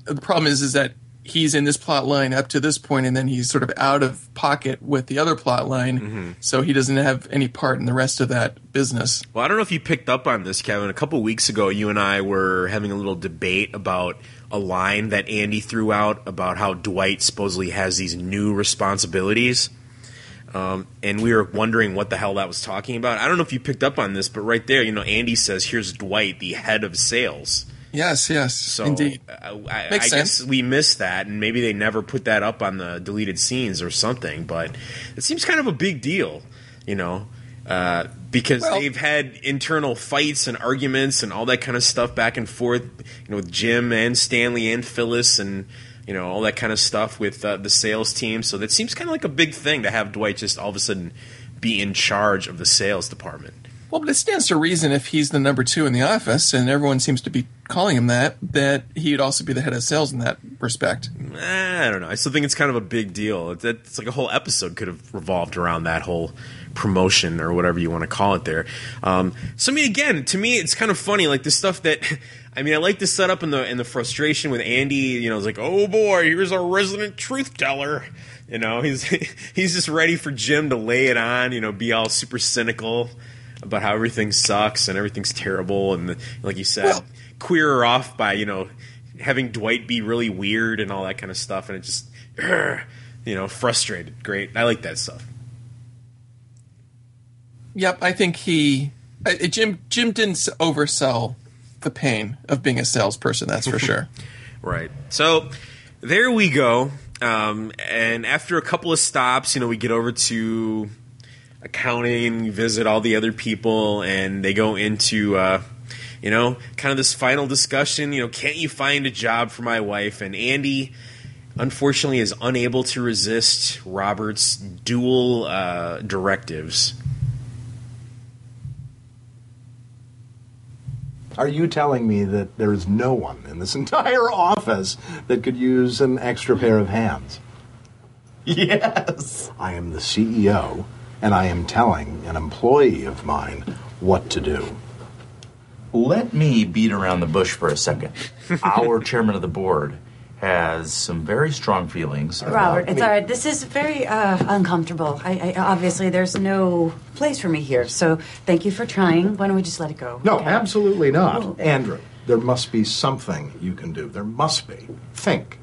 the problem is is that he's in this plot line up to this point and then he's sort of out of pocket with the other plot line so he doesn't have any part in the rest of that business Well, I don't know if you picked up on this, Kevin. A couple weeks ago, you and I were having a little debate about a line that Andy threw out about how Dwight supposedly has these new responsibilities. Um, and we were wondering what the hell that was talking about. I don't know if you picked up on this, but right there, you know, Andy says, "Here's Dwight, the head of sales." Yes yes So indeed I, I, Makes I sense. guess we missed that, and maybe they never put that up on the deleted scenes or something. But it seems kind of a big deal, you know, uh, because Well- they've had internal fights and arguments and all that kind of stuff back and forth, you know, with Jim and Stanley and Phyllis and you know all that kind of stuff with uh, the sales team. So that seems kind of like a big thing to have Dwight just all of a sudden be in charge of the sales department. Well but it stands to reason if he's the number two in the office and everyone seems to be calling him that that he'd also be the head of sales in that respect Eh, I don't know. I still think it's kind of a big deal. It's, it's like a whole episode could have revolved around that whole promotion or whatever you want to call it there. Um, so I mean, again, to me, it's kind of funny. Like the stuff that I mean, I like the setup and the and the frustration with Andy. You know, it's like, oh boy, here's our resident truth teller. You know, he's he's just ready for Jim to lay it on. You know, be all super cynical about how everything sucks and everything's terrible, and like you said, Well- queer her off by you know having Dwight be really weird and all that kind of stuff, and it just you know frustrated. Great, I like that stuff. yep i think he uh, jim jim didn't oversell the pain of being a salesperson that's for sure Right. So there we go. Um, and after a couple of stops, you know, we get over to accounting, visit all the other people, and they go into, uh, you know, kind of this final discussion. You know, can't you find a job for my wife? And Andy, unfortunately is unable to resist Robert's dual uh, directives. Are you telling me that there is no one in this entire office that could use an extra pair of hands? Yes. I am the CEO, and I am telling an employee of mine what to do. Let me beat around the bush for a second. Our chairman of the board has some very strong feelings. about- Robert, it's all right. This is very uh, uncomfortable. I, I obviously there's no place for me here. So thank you for trying. Why don't we just let it go? No, okay? absolutely not. Oh. Andrew, there must be something you can do. There must be. Think.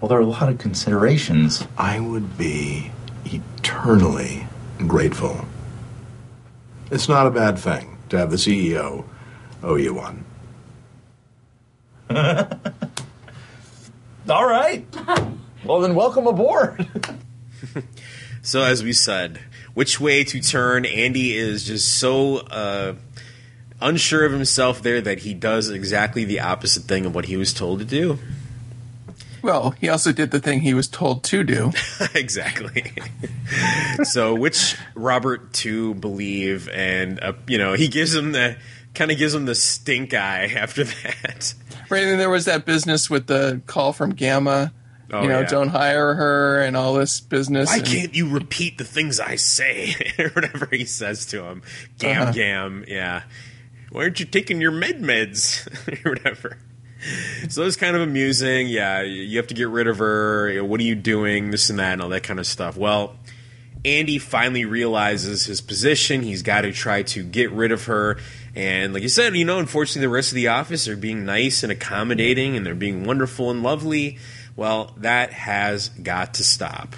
Well, there are a lot of considerations. I would be eternally grateful. It's not a bad thing to have the CEO owe you one. All right. well, then welcome aboard. So, as we said, which way to turn? Andy is just so uh, unsure of himself there that he does exactly the opposite thing of what he was told to do. Well, he also did the thing he was told to do. exactly. so, which Robert to believe, and uh, you know, he gives him the kind of gives him the stink eye after that. Right, and there was that business with the call from Gamma. Oh, you know, yeah. don't hire her and all this business. Why and- can't you repeat the things I say, or whatever he says to him? Gam Uh-huh. gam, yeah. Why aren't you taking your med meds, or whatever? So it's kind of amusing. Yeah, you have to get rid of her. What are you doing? This and that, and all that kind of stuff. Well, Andy finally realizes his position. He's got to try to get rid of her. And like you said, you know, unfortunately, the rest of the office are being nice and accommodating, and they're being wonderful and lovely. Well, that has got to stop.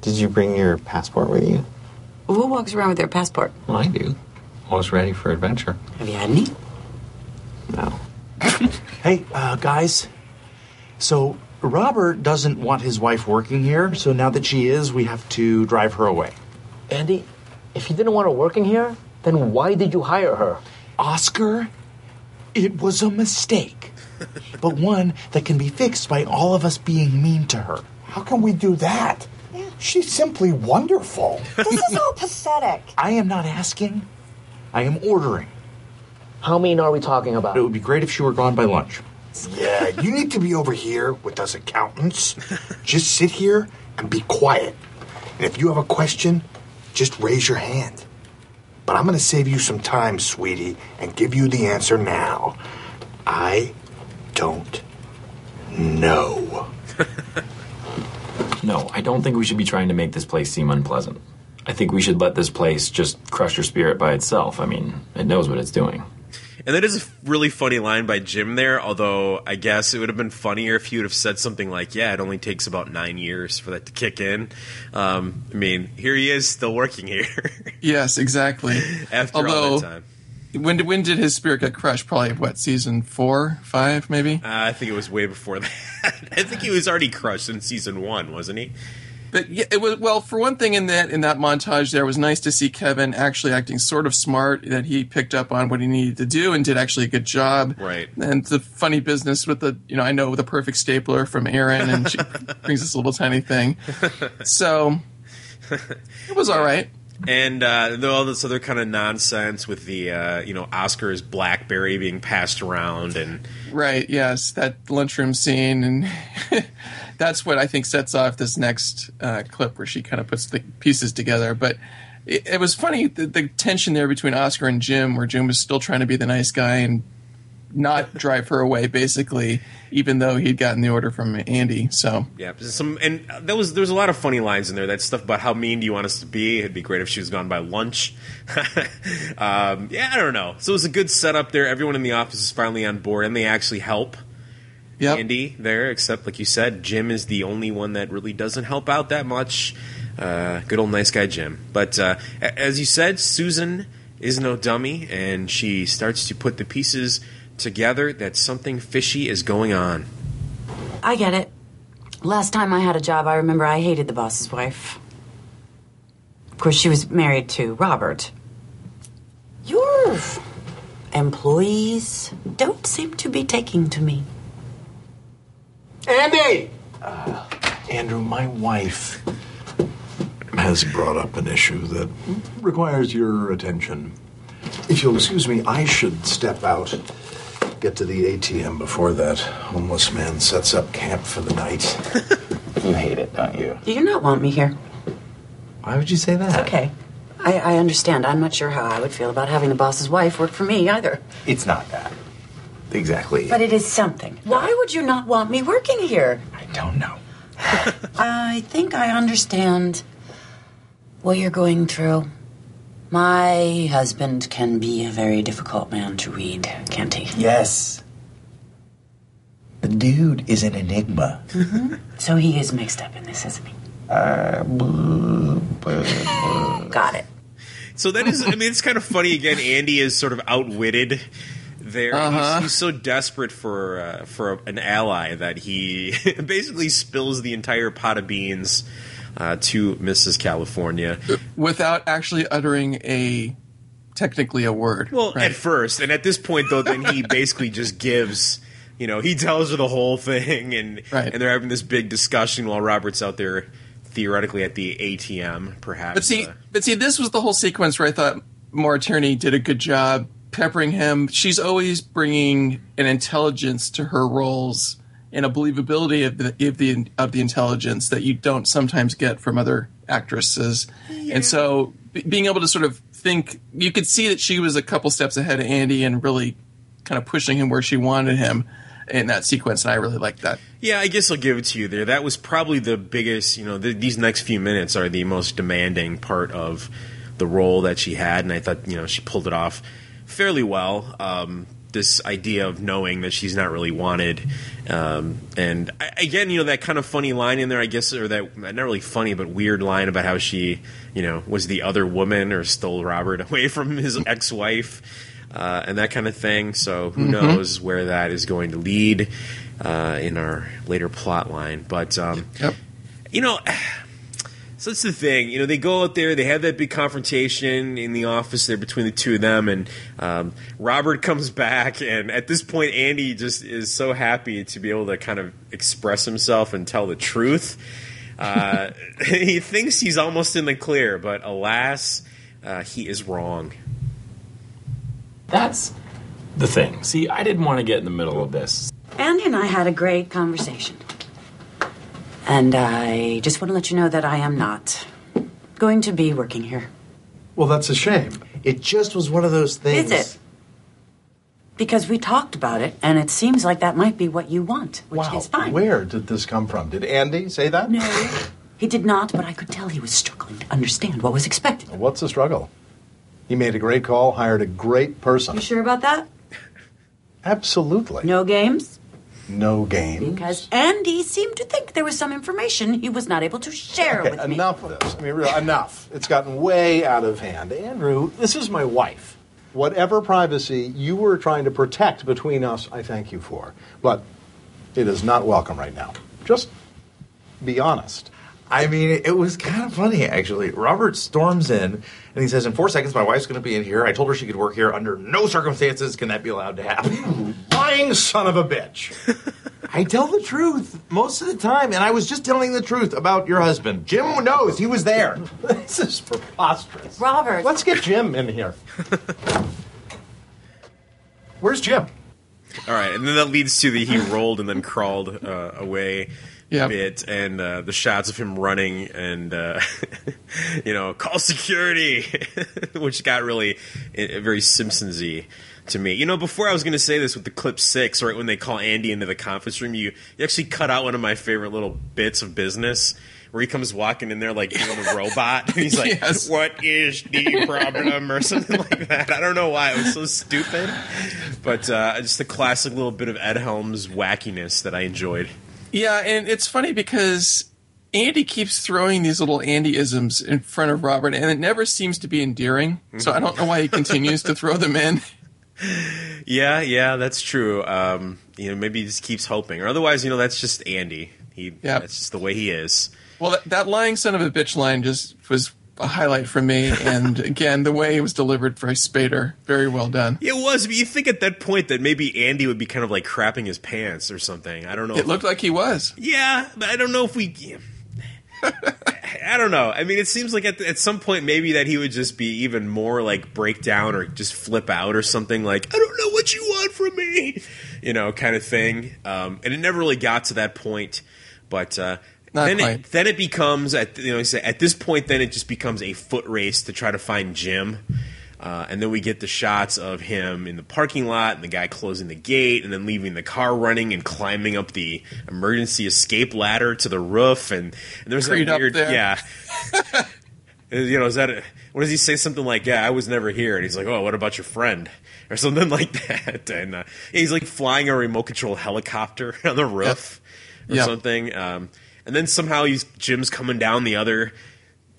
Did you bring your passport with you? Who walks around with their passport? Well, I do. Always ready for adventure. Have you had any? No. Hey, uh, guys. So Robert doesn't want his wife working here, so now that she is, we have to drive her away. Andy, if you didn't want her working here, then why did you hire her? Oscar, it was a mistake. but one that can be fixed by all of us being mean to her. How can we do that? She's simply wonderful. This is all pathetic. I am not asking, I am ordering. How mean are we talking about? It would be great if she were gone by lunch. Yeah, you need to be over here with us accountants. Just sit here and be quiet. And if you have a question, just raise your hand. But I'm going to save you some time, sweetie, and give you the answer now. I don't know. No, I don't think we should be trying to make this place seem unpleasant. I think we should let this place just crush your spirit by itself. I mean, it knows what it's doing. And that is a really funny line by Jim there, although I guess it would have been funnier if he would have said something like, yeah, it only takes about nine years for that to kick in. Um, I mean, here he is still working here Yes, exactly. after all Although, that time. when did, when did his spirit get crushed? Probably what season four, five, maybe. Uh, I think it was way before that. I think he was already crushed in season one, wasn't he? But yeah, it was well for one thing in that in that montage there it was nice to see Kevin actually acting sort of smart that he picked up on what he needed to do and did actually a good job. Right. And the funny business with the you know I know the perfect stapler from Erin and she brings this little tiny thing. So it was all right. And uh, all this other kind of nonsense with the uh, you know Oscar's BlackBerry being passed around and Right. Yes, that lunchroom scene, and that's what I think sets off this next uh, clip where she kind of puts the pieces together. But it, it was funny the, the tension there between Oscar and Jim, where Jim was still trying to be the nice guy and not drive her away, basically, even though he'd gotten the order from Andy. So yeah, some and there was there was a lot of funny lines in there. That stuff about how mean do you want us to be? It'd be great if she was gone by lunch. um, yeah, I don't know. So it was a good setup there. Everyone in the office is finally on board, and they actually help. Andy there, except like you said, Jim is the only one that really doesn't help out that much. Uh, good old nice guy Jim. But uh, as you said, Susan is no dummy, and she starts to put the pieces together that something fishy is going on. I get it. Last time I had a job, I remember I hated the boss's wife. Of course, she was married to Robert. Your employees don't seem to be taking to me. Andy! Uh, Andrew, my wife has brought up an issue that requires your attention. If you'll excuse me, I should step out, get to the ATM before that homeless man sets up camp for the night. You hate it, don't you? Do you not want me here? Why would you say that? Okay. I, I understand. I'm not sure how I would feel about having the boss's wife work for me either. It's not that. Exactly. But it is something. Why would you not want me working here? I don't know. I think I understand what you're going through. My husband can be a very difficult man to read, can't he? Yes. The dude is an enigma. So he is mixed up in this, isn't he? Uh got it. So that is, I mean, it's kind of funny. Again, Andy is sort of outwitted there. Uh-huh. He's, he's so desperate for uh, for an ally that he basically spills the entire pot of beans uh, to Mrs. California. without actually uttering a technically a word. Well, right? at first, and at this point, though, then he basically just gives. You know, he tells her the whole thing, and Right. and they're having this big discussion while Robert's out there theoretically at the ATM, perhaps. But see, uh, but see, this was the whole sequence where I thought Tierney did a good job peppering him. She's always bringing an intelligence to her roles and a believability of the of the of the intelligence that you don't sometimes get from other actresses. And so, b- being able to sort of think, you could see that she was a couple steps ahead of Andy and really kind of pushing him where she wanted him in that sequence. And I really liked that. Yeah, I guess I'll give it to you there. That was probably the biggest, you know, th these next few minutes are the most demanding part of the role that she had, and I thought, you know, she pulled it off fairly well. Um, this idea of knowing that she's not really wanted, um, and I, again, you know, that kind of funny line in there, I guess, or that not really funny but weird line about how she, you know, was the other woman or stole Robert away from his ex-wife. Uh, and that kind of thing. So who Mhm. knows where that is going to lead uh, in our later plot line. But um, you know, so that's the thing. You know, they go out there, they have that big confrontation in the office there between the two of them, and um, Robert comes back, and at this point, Andy just is so happy to be able to kind of express himself and tell the truth. Uh, he thinks he's almost in the clear, but alas, uh, he is wrong. That's the thing. See, I didn't want to get in the middle of this. Andy and I had a great conversation. And I just want to let you know that I am not going to be working here. Well, that's a shame. It just was one of those things. Is it? Because we talked about it, and it seems like that might be what you want, which wow. is fine. Where did this come from? Did Andy say that? No, he did not, but I could tell he was struggling to understand what was expected. What's the struggle? He made a great call, hired a great person. You sure about that? Absolutely. No games? No game. Because Andy seemed to think there was some information he was not able to share Okay, with me. enough of this. I mean, really, enough. It's gotten way out of hand. Andrew, this is my wife. Whatever privacy you were trying to protect between us, I thank you for. But it is not welcome right now. Just be honest. I mean, it was kind of funny, actually. Robert storms in and he says, In four seconds, my wife's going to be in here. I told her she could work here. Under no circumstances can that be allowed to happen. Lying son of a bitch. I tell the truth most of the time, and I was just telling the truth about your husband. Jim knows he was there. this is preposterous. Robert. Let's get Jim in here. Where's Jim? All right, and then that leads to the he rolled and then crawled uh, away Yep. bit, and uh, the shots of him running and uh, you know call security, which got really uh, very Simpsonsy to me. You know, before I was going to say this with the clip six, right when they call Andy into the conference room, you, you actually cut out one of my favorite little bits of business. Where he comes walking in there like doing a robot, and he's like, Yes. "What is the problem?" or something like that. I don't know why it was so stupid, but uh, just a classic little bit of Ed Helms wackiness that I enjoyed. Yeah, and it's funny because Andy keeps throwing these little Andy-isms in front of Robert, and it never seems to be endearing. So I don't know why he continues to throw them in. Yeah, yeah, that's true. Um, you know, maybe he just keeps hoping, or otherwise, you know, that's just Andy. He, Yeah. that's just the way he is. Well, that, that lying son of a bitch line just was a highlight for me. And again, the way it was delivered by Spader, very well done. It was. But you think at that point that maybe Andy would be kind of like crapping his pants or something. I don't know. It looked like he was. Yeah, but I don't know if we. I don't know. I mean, it seems like at, at some point maybe that he would just be even more like break down or just flip out or something like I don't know what you want from me, you know, kind of thing. Um, and it never really got to that point, but uh, Not then quite. it then it becomes at you know say at this point then it just becomes a foot race to try to find Jim. Uh, and then we get the shots of him in the parking lot and the guy closing the gate and then leaving the car running and climbing up the emergency escape ladder to the roof. And, and there's Creed that weird, yeah. you know, is that, a, what does he say? Something like, yeah, I was never here. And he's like, oh, what about your friend? Or something like that. And uh, he's like flying a remote control helicopter on the roof or Yep. something. Um, and then somehow he's Jim's coming down the other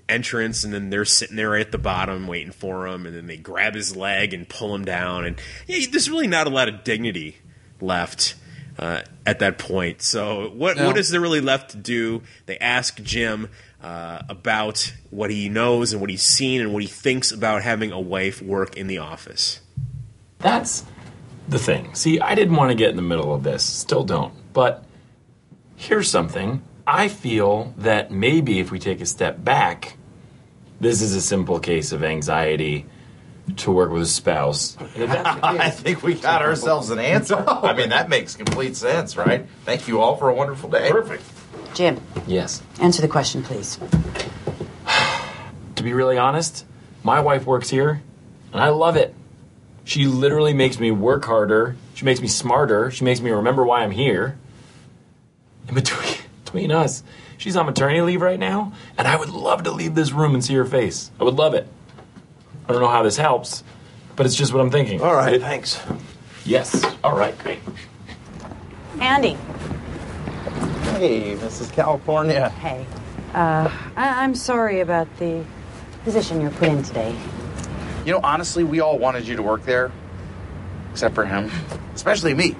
entrance and then they're sitting there right at the bottom waiting for him and then they grab his leg and pull him down and yeah there's really not a lot of dignity left uh, at that point so what No. what is there really left to do they ask jim uh, about what he knows and what he's seen and what he thinks about having a wife work in the office That's the thing. See, I didn't want to get in the middle of this, still don't. But here's something. I feel that maybe if we take a step back, this is a simple case of anxiety to work with a spouse. And if that's the I think we got ourselves an answer. I mean, that makes complete sense, right? Thank you all for a wonderful day. Perfect. Jim, yes. answer the question, please. To be really honest, my wife works here, and I love it. She literally makes me work harder. She makes me smarter. She makes me remember why I'm here. And between, between us, she's on maternity leave right now, and I would love to leave this room and see her face. I would love it. I don't know how this helps, but it's just what I'm thinking. All right, thanks. Yes. All right, great. Andy. Hey, Mrs. California. Hey. Uh, I- I'm sorry about the position you're put in today. You know, honestly, we all wanted you to work there, except for him, especially me.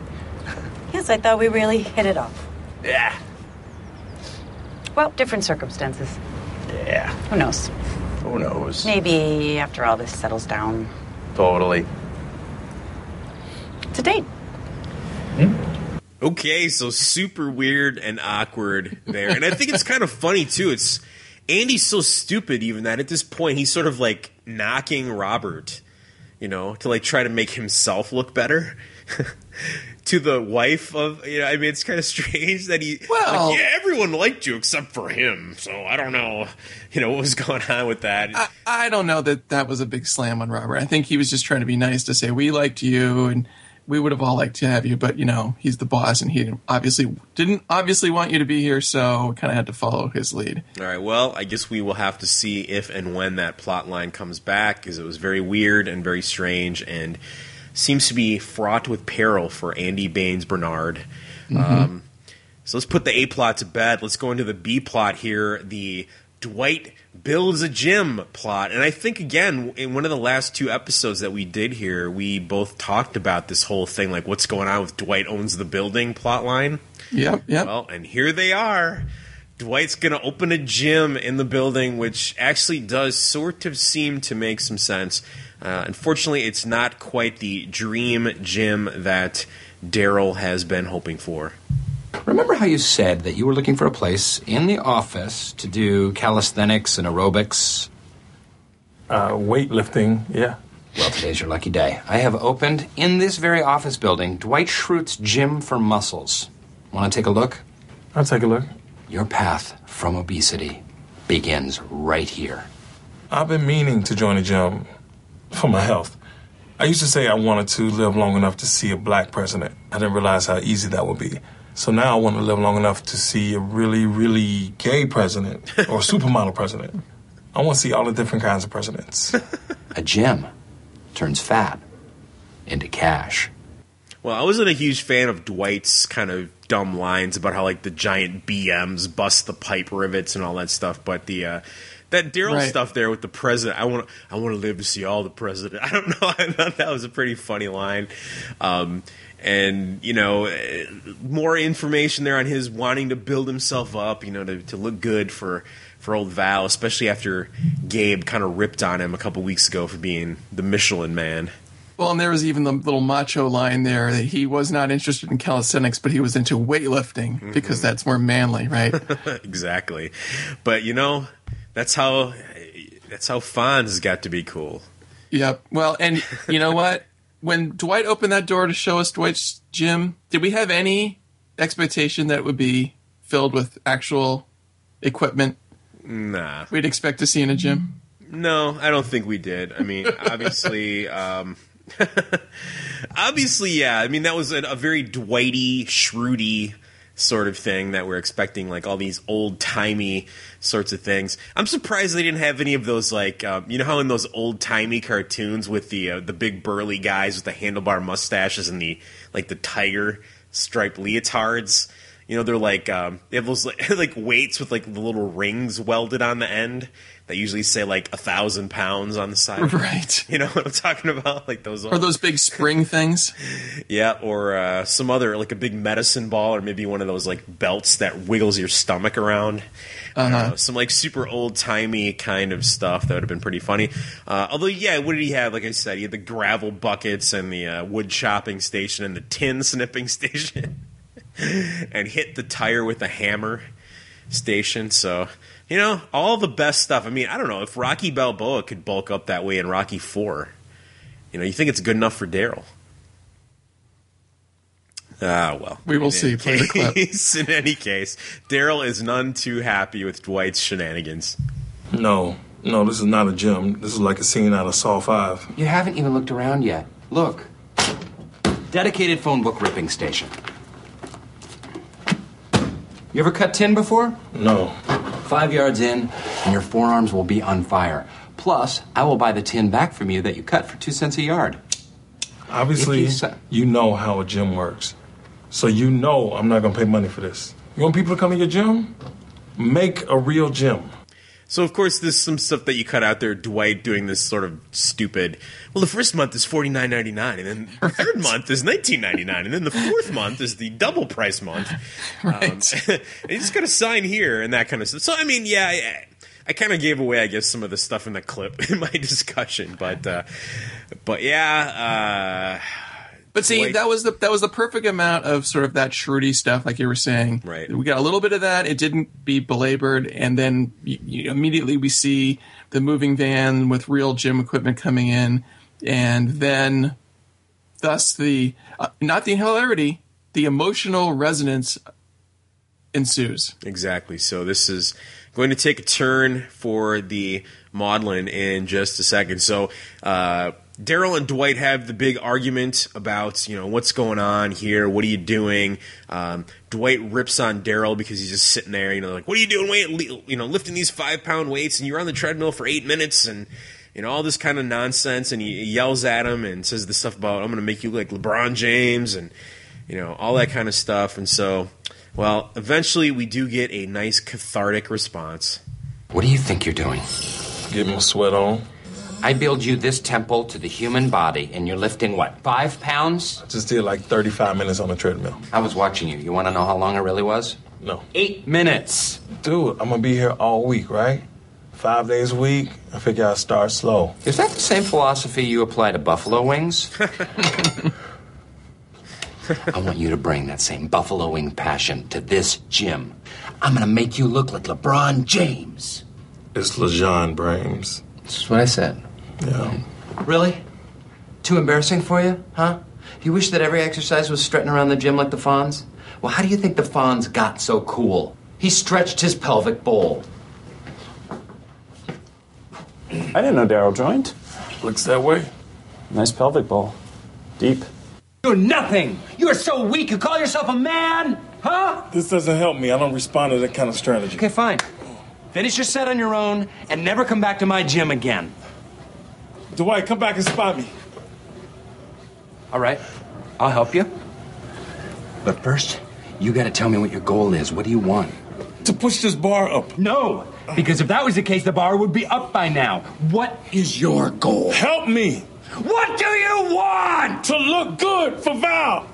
Yes, I thought we really hit it off. Yeah. Well, different circumstances. Yeah. Who knows? Who knows? Maybe after all this settles down, Totally. it's a date. Hmm? Okay, so super weird and awkward there. And I think it's kind of funny too. It's Andy's so stupid even that at this point he's sort of like knocking Robert, you know, to like try to make himself look better. to the wife of you know, I mean it's kind of strange that he Well- like, yeah, everyone liked you except for him. So I don't know, you know, what was going on with that. I, I don't know that that was a big slam on Robert. I think he was just trying to be nice to say we liked you and we would have all liked to have you, but you know he's the boss and he obviously didn't obviously want you to be here, so kind of had to follow his lead. All right. Well, I guess we will have to see if and when that plot line comes back, because it was very weird and very strange, and seems to be fraught with peril for Andy Baines Bernard. Um, so let's put the A plot to bed. Let's go into the B plot here. The Dwight builds a gym plot, and I think again in one of the last two episodes that we did here, we both talked about this whole thing, like what's going on with Dwight owns the building plot line. Yep, yep. Well, and here they are. Dwight's going to open a gym in the building, which actually does sort of seem to make some sense. Uh, unfortunately, it's not quite the dream gym that Darryl has been hoping for. Remember how you said that you were looking for a place in the office to do calisthenics and aerobics? Uh, weightlifting, yeah. Well, today's your lucky day. I have opened in this very office building Dwight Schrute's Gym for Muscles. Want to take a look? I'll take a look. Your path from obesity begins right here. I've been meaning to join a gym for my health. I used to say I wanted to live long enough to see a black president. I didn't realize how easy that would be. So now I want to live long enough to see a really, really gay president or supermodel president. I want to see all the different kinds of presidents. A gym turns fat into cash. Well, I wasn't a huge fan of Dwight's kind of dumb lines about how like the giant BMs bust the pipe rivets and all that stuff, but the uh, that Darryl Right. stuff there with the president, I want I want to live to see all the president. I don't know. I thought that was a pretty funny line. Um, and you know eh, more information there on his wanting to build himself up, you know, to, to look good for for old Val, especially after Gabe kind of ripped on him a couple weeks ago for being the Michelin Man. Well, and there was even the little macho line there that he was not interested in calisthenics, but he was into weightlifting because that's more manly, right? exactly. But you know, that's how that's how Fonz got to be cool. Yep. Well, and you know what? When Dwight opened that door to show us Dwight's gym, did we have any expectation that it would be filled with actual equipment Nah. we'd expect to see in a gym? No, I don't think we did. I mean, obviously, um, obviously, yeah. I mean, that was a, a very Dwighty, Schrutey sort of thing that we're expecting, like all these old timey sorts of things. I'm surprised they didn't have any of those, like um, you know how in those old timey cartoons with the uh, the big burly guys with the handlebar mustaches and the like the tiger striped leotards. You know, they're like um, they have those like, like weights with like the little rings welded on the end that usually say like a thousand pounds on the side. Right. You know what I'm talking about? Like those. are those big spring things? Yeah, or uh, some other like a big medicine ball, or maybe one of those like belts that wiggles your stomach around. Uh-huh. know, some like super old timey kind of stuff that would have been pretty funny. Uh, although, yeah, what did he have? Like I said, he had the gravel buckets and the uh, wood chopping station and the tin snipping station, and hit the tire with a hammer station. So. You know, all the best stuff. I mean, I don't know if Rocky Balboa could bulk up that way in Rocky Four. You know, you think it's good enough for Darryl? Ah, well. We will In see. any Play the clip. case- In any case, Darryl is none too happy with Dwight's shenanigans. No, no, this is not a gym. This is like a scene out of Saw 5. You haven't even looked around yet. Look. Dedicated phone book ripping station. You ever cut tin before? No. Five yards in, and your forearms will be on fire. Plus, I will buy the tin back from you that you cut for two cents a yard. Obviously, you sa- you know how a gym works. So you know I'm not going to pay money for this. You want people to come to your gym? Make a real gym. So, of course, there's some stuff that you cut out there. Dwight doing this sort of stupid. Well, the first month is forty nine ninety nine, and then the third month is nineteen ninety nine, and then the fourth month is the double price month. Um, and you just got to sign here and that kind of stuff. So, I mean, yeah, I, I kind of gave away, I guess, some of the stuff in the clip in my discussion, but, uh, but yeah. Uh, But see, that was the that was the perfect amount of sort of that shrewdy stuff, like you were saying. Right. We got a little bit of that. It didn't be belabored, and then you, you, immediately we see the moving van with real gym equipment coming in, and then, thus the uh, not the hilarity, the emotional resonance ensues. Exactly. So this is going to take a turn for the Maudlin in just a second. So uh, Darryl and Dwight have the big argument about you know what's going on here. What are you doing? Um, Dwight rips on Darryl because he's just sitting there. You know, like what are you doing? Wait, you know, lifting these five pound weights and you're on the treadmill for eight minutes and. You know all this kind of nonsense, and he yells at him and says the stuff about "I'm going to make you like LeBron James" and you know all that kind of stuff. And so, well, eventually we do get a nice cathartic response. What do you think you're doing? Get my sweat on. I build you this temple to the human body, and you're lifting what, five pounds? I just did like 35 minutes on the treadmill. I was watching you. You want to know how long it really was? No. Eight minutes. Dude, I'm going to be here all week, right? Five days a week. I figure I'll start slow. Is that the same philosophy you apply to buffalo wings? I want you to bring that same buffalo wing passion to this gym. I'm gonna make you look like LeBron James. It's LeJean Brames. That's what I said. Yeah. Really? Too embarrassing for you, huh? You wish that every exercise was strutting around the gym like the Fonz? Well, how do you think the Fonz got so cool? He stretched his pelvic bowl. I didn't know Darryl joined. Looks that way. Nice pelvic bowl. Deep. You're nothing! You're so weak, you call yourself a man? Huh? This doesn't help me. I don't respond to that kind of strategy. Okay, fine. Finish your set on your own and never come back to my gym again. Dwight, come back and spot me. All right, I'll help you. But first, you gotta tell me what your goal is. What do you want? To push this bar up. No, because if that was the case, the bar would be up by now. What is your goal? Help me What do you want? to look good for Val.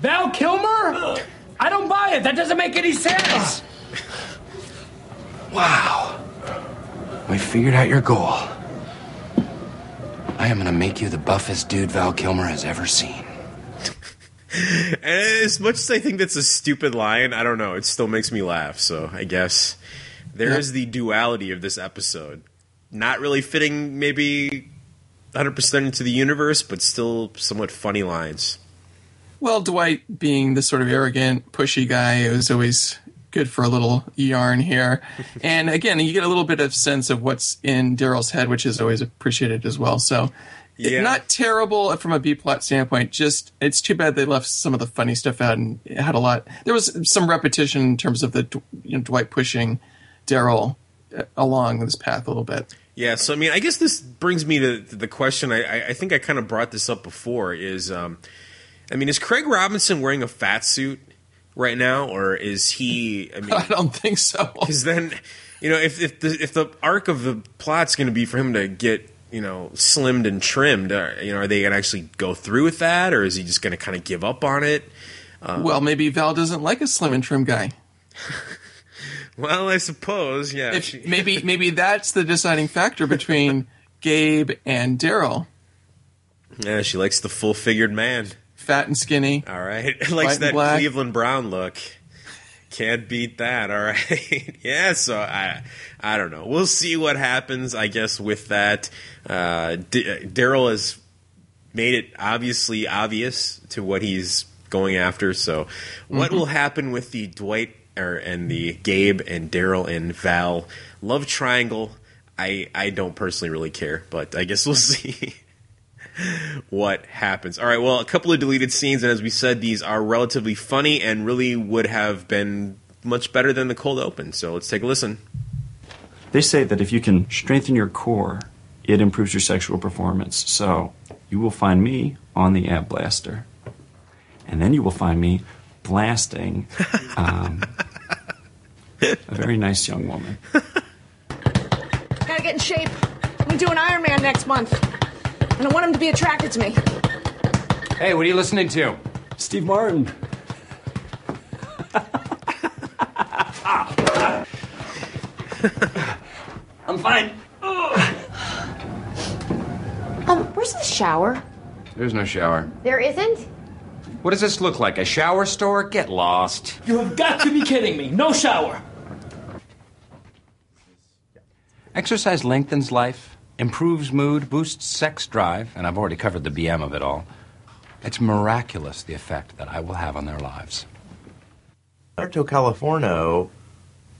Val Kilmer? I don't buy it. That doesn't make any sense. Ah. Wow. We figured out your goal. I am gonna make you the buffest dude Val Kilmer has ever seen. And as much as I think that's a stupid line, I don't know. It still makes me laugh. So I guess there is the duality of this episode. Not really fitting, maybe 100% into the universe, but still somewhat funny lines. Well, Dwight being the sort of arrogant, pushy guy, it was always good for a little yarn here. and again, you get a little bit of sense of what's in Darryl's head, which is always appreciated as well. So, Yeah. not terrible from a B plot standpoint. Just it's too bad they left some of the funny stuff out and it had a lot. There was some repetition in terms of the you know, Dwight pushing Darryl uh, along this path a little bit. Yeah, so I mean, I guess this brings me to the question. I, I, I think I kind of brought this up before. Is um, I mean, is Craig Robinson wearing a fat suit right now, or is he? I mean, I don't think so. Because then, you know, if if the if the arc of the plot's going to be for him to get you know slimmed and trimmed, uh, you know, are they going to actually go through with that, or is he just going to kind of give up on it? Uh, well, maybe Val doesn't like a slim and trim guy. well, I suppose, yeah. If, maybe maybe that's the deciding factor between Gabe and Darryl. yeah, she likes the full figured man. Fat and skinny. All right, likes that black. Cleveland Brown look. Can't beat that. All right, yeah. So I, I don't know. We'll see what happens. I guess with that, uh, D- Darryl has made it obviously obvious to what he's going after. So, what Mhm. will happen with the Dwight or and the Gabe and Darryl and Val love triangle? I I don't personally really care, but I guess we'll see what happens. All right, well, a couple of deleted scenes, and as we said, these are relatively funny and really would have been much better than the cold open. So let's take a listen. They say that if you can strengthen your core, it improves your sexual performance. So you will find me on the ab blaster. And then you will find me blasting um, a very nice young woman. Gotta get in shape. I'm gonna do an Ironman next month. And I want him to be attracted to me. Hey, what are you listening to? Steve Martin. I'm fine. Um, where's the shower? There's no shower. There isn't? What does this look like? A shower store? Get lost. You have got to be kidding me. No shower. Exercise lengthens life, improves mood, boosts sex drive, and I've already covered the BM of it all. It's miraculous the effect that I will have on their lives. Alberto Californo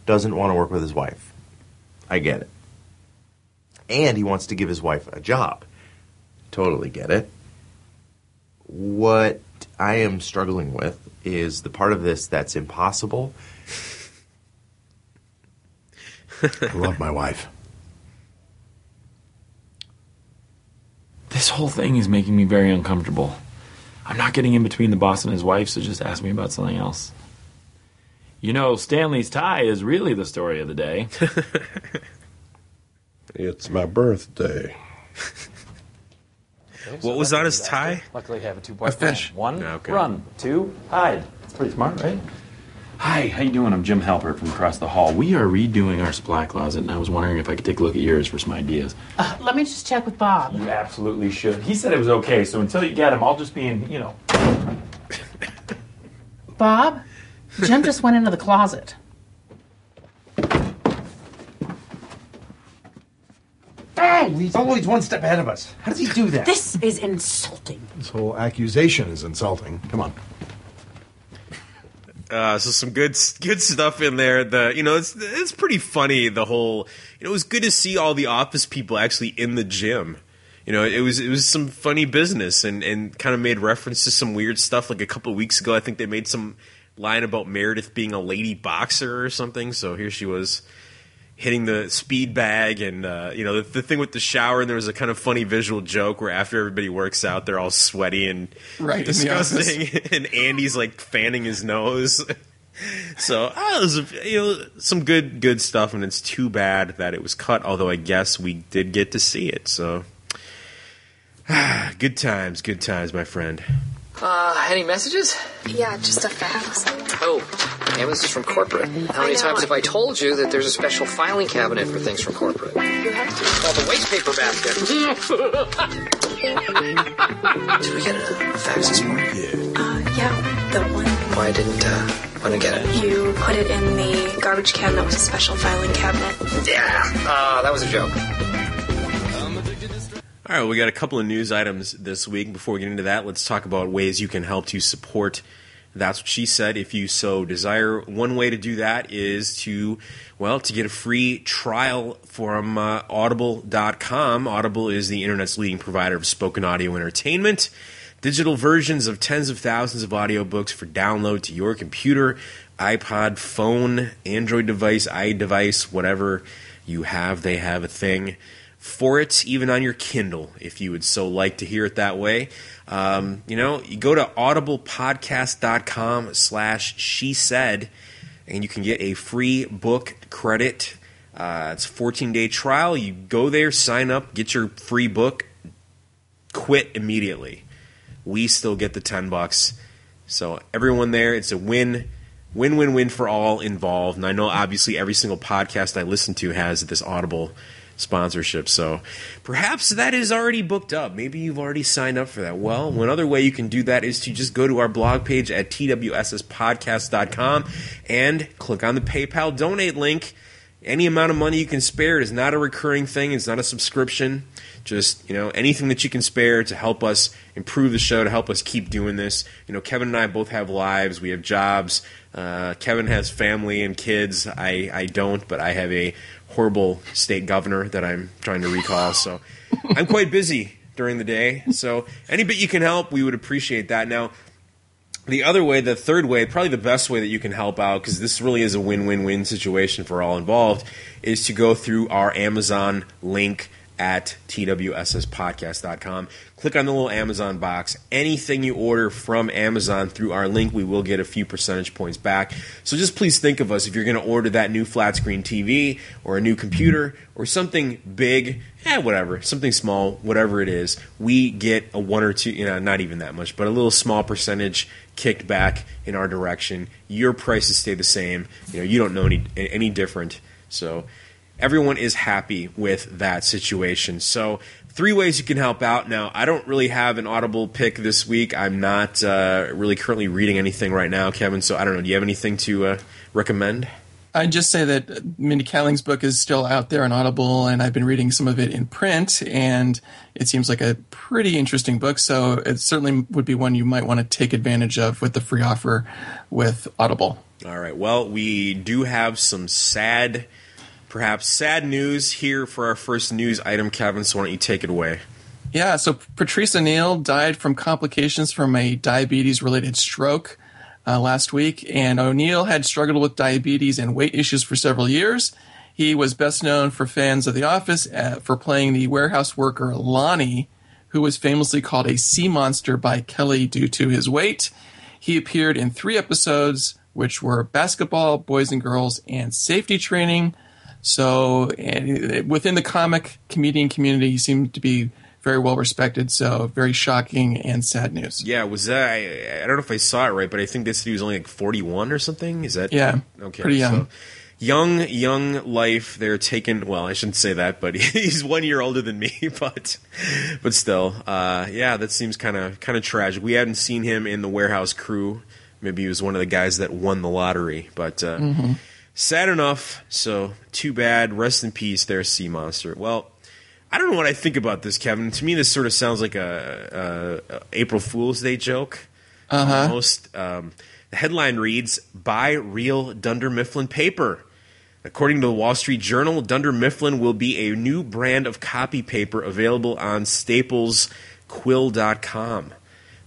doesn't want to work with his wife. I get it. And he wants to give his wife a job. Totally get it. What I am struggling with is the part of this that's impossible. I love my wife. This whole thing is making me very uncomfortable. I'm not getting in between the boss and his wife, so just ask me about something else. You know, Stanley's tie is really the story of the day. It's my birthday. What was on his tie? Luckily, I have a two A fish. One, Okay. run. Two, hide. It's pretty smart, right? Hi, how you doing? I'm Jim Halpert from across the hall. We are redoing our supply closet, and I was wondering if I could take a look at yours for some ideas. Uh, let me just check with Bob. You absolutely should. He said it was okay, so until you get him, I'll just be in, you know. Bob, Jim just went into the closet. Oh, he's always one step ahead of us. How does he do that? This is insulting. This whole accusation is insulting. Come on. Uh, so some good good stuff in there. The you know it's it's pretty funny. The whole you know it was good to see all the office people actually in the gym. You know it was it was some funny business and and kind of made reference to some weird stuff. Like a couple weeks ago, I think they made some line about Meredith being a lady boxer or something. So here she was hitting the speed bag and uh, you know the, the thing with the shower and there was a kind of funny visual joke where after everybody works out they're all sweaty and Right, disgusting. and Andy's like fanning his nose. So ah, it was you know some good good stuff and it's too bad that it was cut although I guess we did get to see it. So good times good times my friend Uh, any messages? Yeah, just a fax. Oh, damn, this is from corporate. How many times have I told you that there's a special filing cabinet for things from corporate? You have to. Called the waste paper basket. Did we get a fax this morning? Uh, yeah, the one Why didn't, uh, why didn't get it? you put it in the garbage can that was a special filing cabinet. Yeah, uh, that was a joke. All right, we got a couple of news items this week. Before we get into that, let's talk about ways you can help to support. That's what she said. If you so desire, one way to do that is to, well, to get a free trial from uh, Audible.com. Audible is the internet's leading provider of spoken audio entertainment. Digital versions of tens of thousands of audiobooks for download to your computer, iPod, phone, Android device, iDevice, whatever you have, they have a thing for it, even on your Kindle, if you would so like to hear it that way. Um, you know, you go to audiblepodcast.com slash she said, and you can get a free book credit. Uh, it's a 14 day trial. You go there, sign up, get your free book, quit immediately. We still get the 10 bucks. So everyone there, it's a win, win, win, win for all involved. And I know obviously every single podcast I listen to has this Audible sponsorship. So perhaps that is already booked up. Maybe you've already signed up for that. Well, one other way you can do that is to just go to our blog page at twsspodcast.com and click on the PayPal donate link. Any amount of money you can spare is not a recurring thing. It's not a subscription. Just you know anything that you can spare to help us improve the show, to help us keep doing this. You know, Kevin and I both have lives. We have jobs. Uh, Kevin has family and kids. I I don't, but I have a horrible state governor that I'm trying to recall. So I'm quite busy during the day. So any bit you can help, we would appreciate that. Now, the other way, the third way, probably the best way that you can help out, because this really is a win win win situation for all involved, is to go through our Amazon link at twsspodcast.com. Click on the little Amazon box. Anything you order from Amazon through our link, we will get a few percentage points back. So just please think of us if you're going to order that new flat screen TV or a new computer or something big, eh, whatever, something small, whatever it is, we get a one or two, you know, not even that much, but a little small percentage kicked back in our direction. Your prices stay the same. You know, you don't know any any different. So everyone is happy with that situation. So, three ways you can help out. Now, I don't really have an audible pick this week. I'm not uh, really currently reading anything right now, Kevin. So, I don't know. Do you have anything to uh, recommend? I'd just say that Mindy Kaling's book is still out there on Audible, and I've been reading some of it in print, and it seems like a pretty interesting book. So it certainly would be one you might want to take advantage of with the free offer with Audible. All right. Well, we do have some sad, perhaps sad news here for our first news item, Kevin. So, why don't you take it away? Yeah, so Patrice O'Neill died from complications from a diabetes related stroke uh, last week, and O'Neill had struggled with diabetes and weight issues for several years. He was best known for fans of The Office uh, for playing the warehouse worker Lonnie, who was famously called a sea monster by Kelly due to his weight. He appeared in three episodes, which were basketball, boys and girls, and safety training. So, and within the comic comedian community, he seemed to be very well respected. So, very shocking and sad news. Yeah, was that? I, I don't know if I saw it right, but I think this dude was only like 41 or something. Is that? Yeah, Okay. pretty young. So, young, young life. They're taking. Well, I shouldn't say that, but he's one year older than me. But, but still, uh, yeah, that seems kind of kind of tragic. We hadn't seen him in the warehouse crew. Maybe he was one of the guys that won the lottery. But uh, Mhm. Sad enough. So too bad. Rest in peace, there, Sea Monster. Well. I don't know what I think about this, Kevin. To me, this sort of sounds like a, a, a April Fool's Day joke. Uh-huh. Almost. Um, the headline reads: "Buy real Dunder Mifflin paper." According to the Wall Street Journal, Dunder Mifflin will be a new brand of copy paper available on StaplesQuill.com.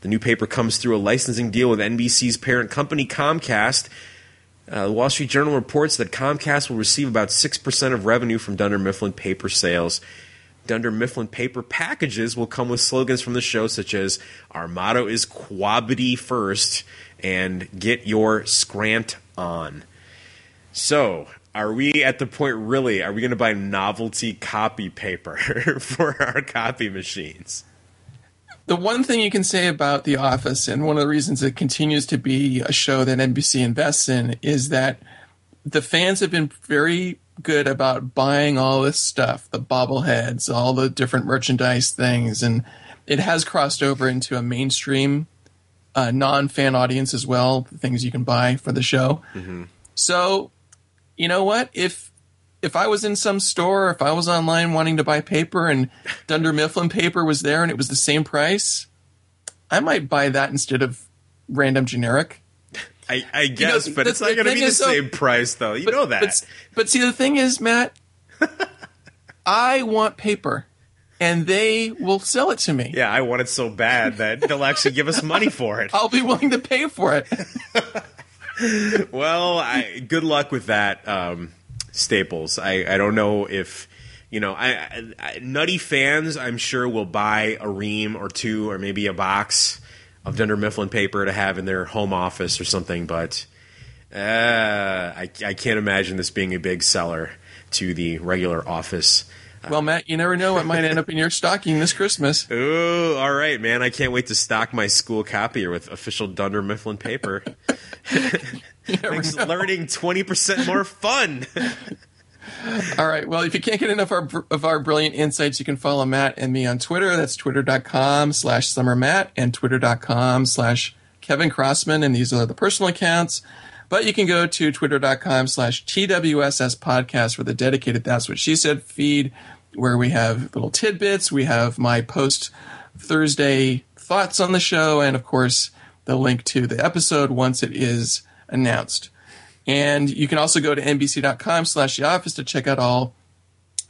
The new paper comes through a licensing deal with NBC's parent company, Comcast. Uh, the Wall Street Journal reports that Comcast will receive about 6% of revenue from Dunder Mifflin paper sales. Dunder Mifflin paper packages will come with slogans from the show, such as Our motto is Quabity First and Get Your Scrant On. So, are we at the point really? Are we going to buy novelty copy paper for our copy machines? The one thing you can say about The Office, and one of the reasons it continues to be a show that NBC invests in, is that the fans have been very good about buying all this stuff the bobbleheads, all the different merchandise things, and it has crossed over into a mainstream uh, non fan audience as well, the things you can buy for the show. Mm-hmm. So, you know what? If if I was in some store, if I was online wanting to buy paper and Dunder Mifflin paper was there and it was the same price, I might buy that instead of random generic. I, I You know, guess, but it's not going to be the same price, though. You know that. But, but see, the thing is, Matt, I want paper, and they will sell it to me. yeah, I want it so bad that they'll actually give us money for it. I'll be willing to pay for it. well, I, good luck with that, um, Staples. I, I don't know if you know. I, I, I nutty fans, I'm sure, will buy a ream or two, or maybe a box of Dunder Mifflin paper to have in their home office or something. But uh, I, I can't imagine this being a big seller to the regular office. Well, Matt, you never know what might end up in your stocking this Christmas. Ooh, all right, man. I can't wait to stock my school copier with official Dunder Mifflin paper. Makes learning 20% more fun. All right. Well, if you can't get enough of our, of our brilliant insights, you can follow Matt and me on Twitter. That's twitter.com slash summermatt and twitter.com slash Kevin Crossman. And these are the personal accounts. But you can go to twitter.com slash TWSS podcast for the dedicated That's What She Said feed, where we have little tidbits. We have my post Thursday thoughts on the show, and of course, the link to the episode once it is announced. And you can also go to nbc.com slash the office to check out all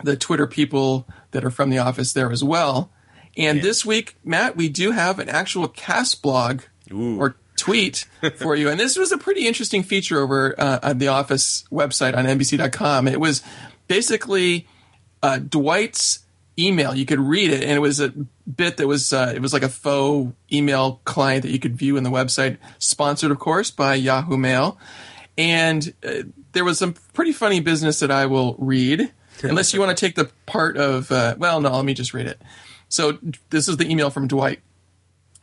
the Twitter people that are from the office there as well. And this week, Matt, we do have an actual cast blog or tweet for you. And this was a pretty interesting feature over uh, on the office website on NBC.com. It was basically uh, Dwight's email. You could read it, and it was a bit that was uh, it was like a faux email client that you could view in the website, sponsored, of course, by Yahoo Mail. And uh, there was some pretty funny business that I will read, unless you want to take the part of. Uh, well, no, let me just read it. So this is the email from Dwight.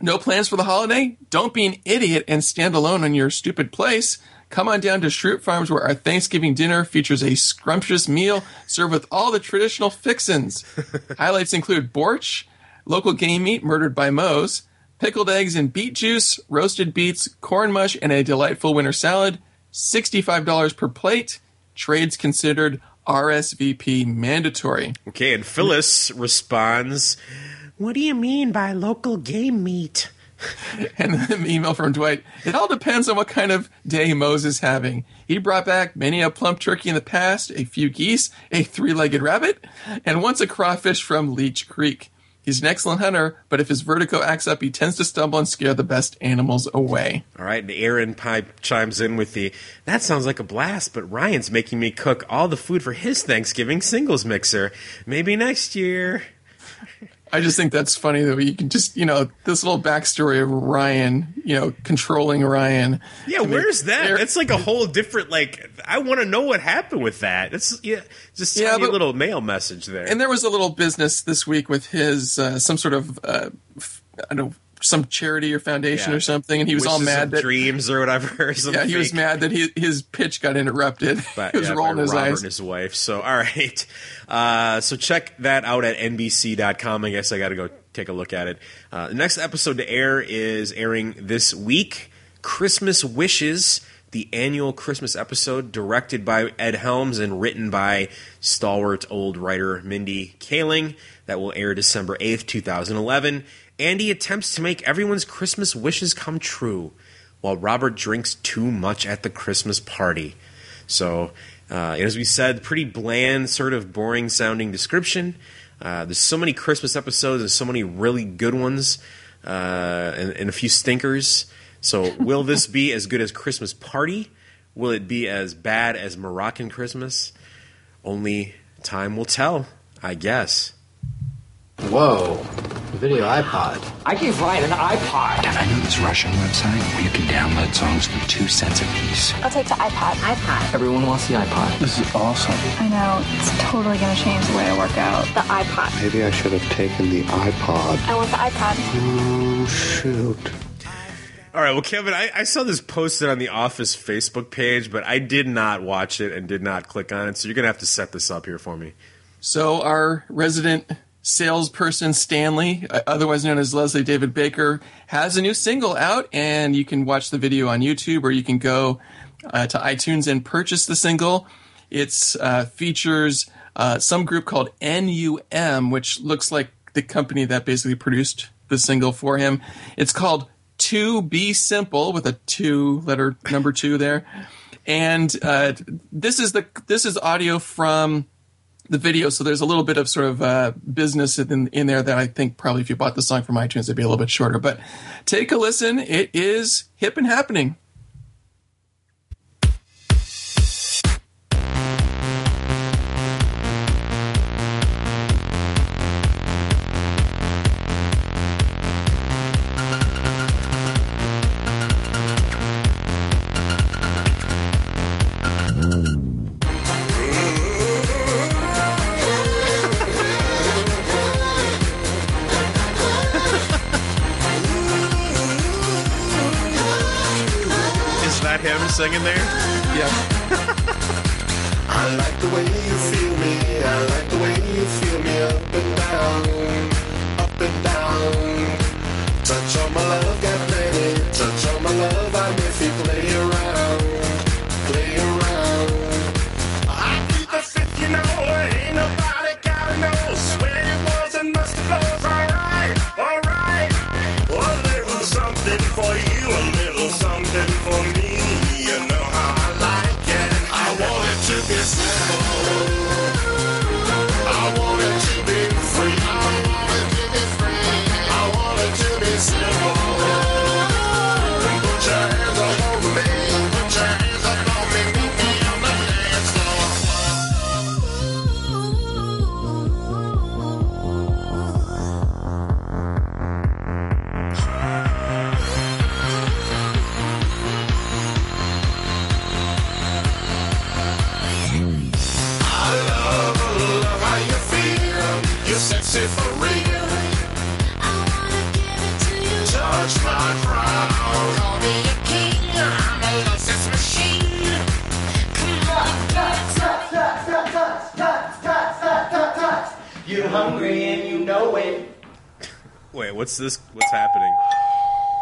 No plans for the holiday? Don't be an idiot and stand alone in your stupid place. Come on down to Schrute Farms where our Thanksgiving dinner features a scrumptious meal served with all the traditional fixins. Highlights include borscht, local game meat murdered by Mose, pickled eggs and beet juice, roasted beets, corn mush, and a delightful winter salad. $65 per plate. Trades considered RSVP mandatory. Okay, and Phyllis responds, What do you mean by local game meat? and the email from Dwight. It all depends on what kind of day Mose is having. He brought back many a plump turkey in the past, a few geese, a three-legged rabbit, and once a crawfish from Leech Creek. He's an excellent hunter, but if his vertigo acts up, he tends to stumble and scare the best animals away. All right, and Erin Pipe chimes in with the That sounds like a blast, but Ryan's making me cook all the food for his Thanksgiving singles mixer. Maybe next year. I just think that's funny that you can just, you know, this little backstory of Ryan, you know, controlling Ryan. Yeah, where's that? That's like a whole different like I want to know what happened with that. It's yeah, just Yeah, tiny but- little mail message there. And there was a little business this week with his uh, some sort of uh, f- I don't know some charity or foundation Yeah. or something, and he was all mad that dreams or whatever. yeah he was mad that he, his pitch got interrupted. But, he was yeah, rolling by his Robert eyes. and his wife. So, all right. Uh, so check that out at NBC.com. I guess I got to go take a look at it. Uh, the next episode to air is airing this week. Christmas Wishes, the annual Christmas episode, directed by Ed Helms and written by stalwart old writer Mindy Kaling. That will air December 8th, 2011. Andy attempts to make everyone's Christmas wishes come true while Robert drinks too much at the Christmas party. So, uh, as we said, pretty bland, sort of boring sounding description. Uh, there's so many Christmas episodes and so many really good ones, uh, and, and a few stinkers. So, will this be as good as Christmas Party? Will it be as bad as Moroccan Christmas? Only time will tell, I guess. Whoa. Video iPod. I gave Ryan an iPod. And I know this Russian website where you can download songs for two cents a piece. I'll take the iPod. iPod. Everyone wants the iPod. This is awesome. I know. It's totally going to change the way I work out. The iPod. Maybe I should have taken the iPod. I want the iPod. Oh, shoot. All right, well, Kevin, I, I saw this posted on the Office Facebook page, but I did not watch it and did not click on it, so you're going to have to set this up here for me. So our resident salesperson Stanley, uh, otherwise known as Leslie David Baker, has a new single out, and you can watch the video on YouTube, or you can go uh, to iTunes and purchase the single. It uh, features uh, some group called NUM, which looks like the company that basically produced the single for him. It's called "To Be Simple" with a two letter number two there, and uh, this is the this is audio from the video, so there's a little bit of sort of uh, business in, in there that I think probably if you bought the song from iTunes, it'd be a little bit shorter. But take a listen. It is hip and happening.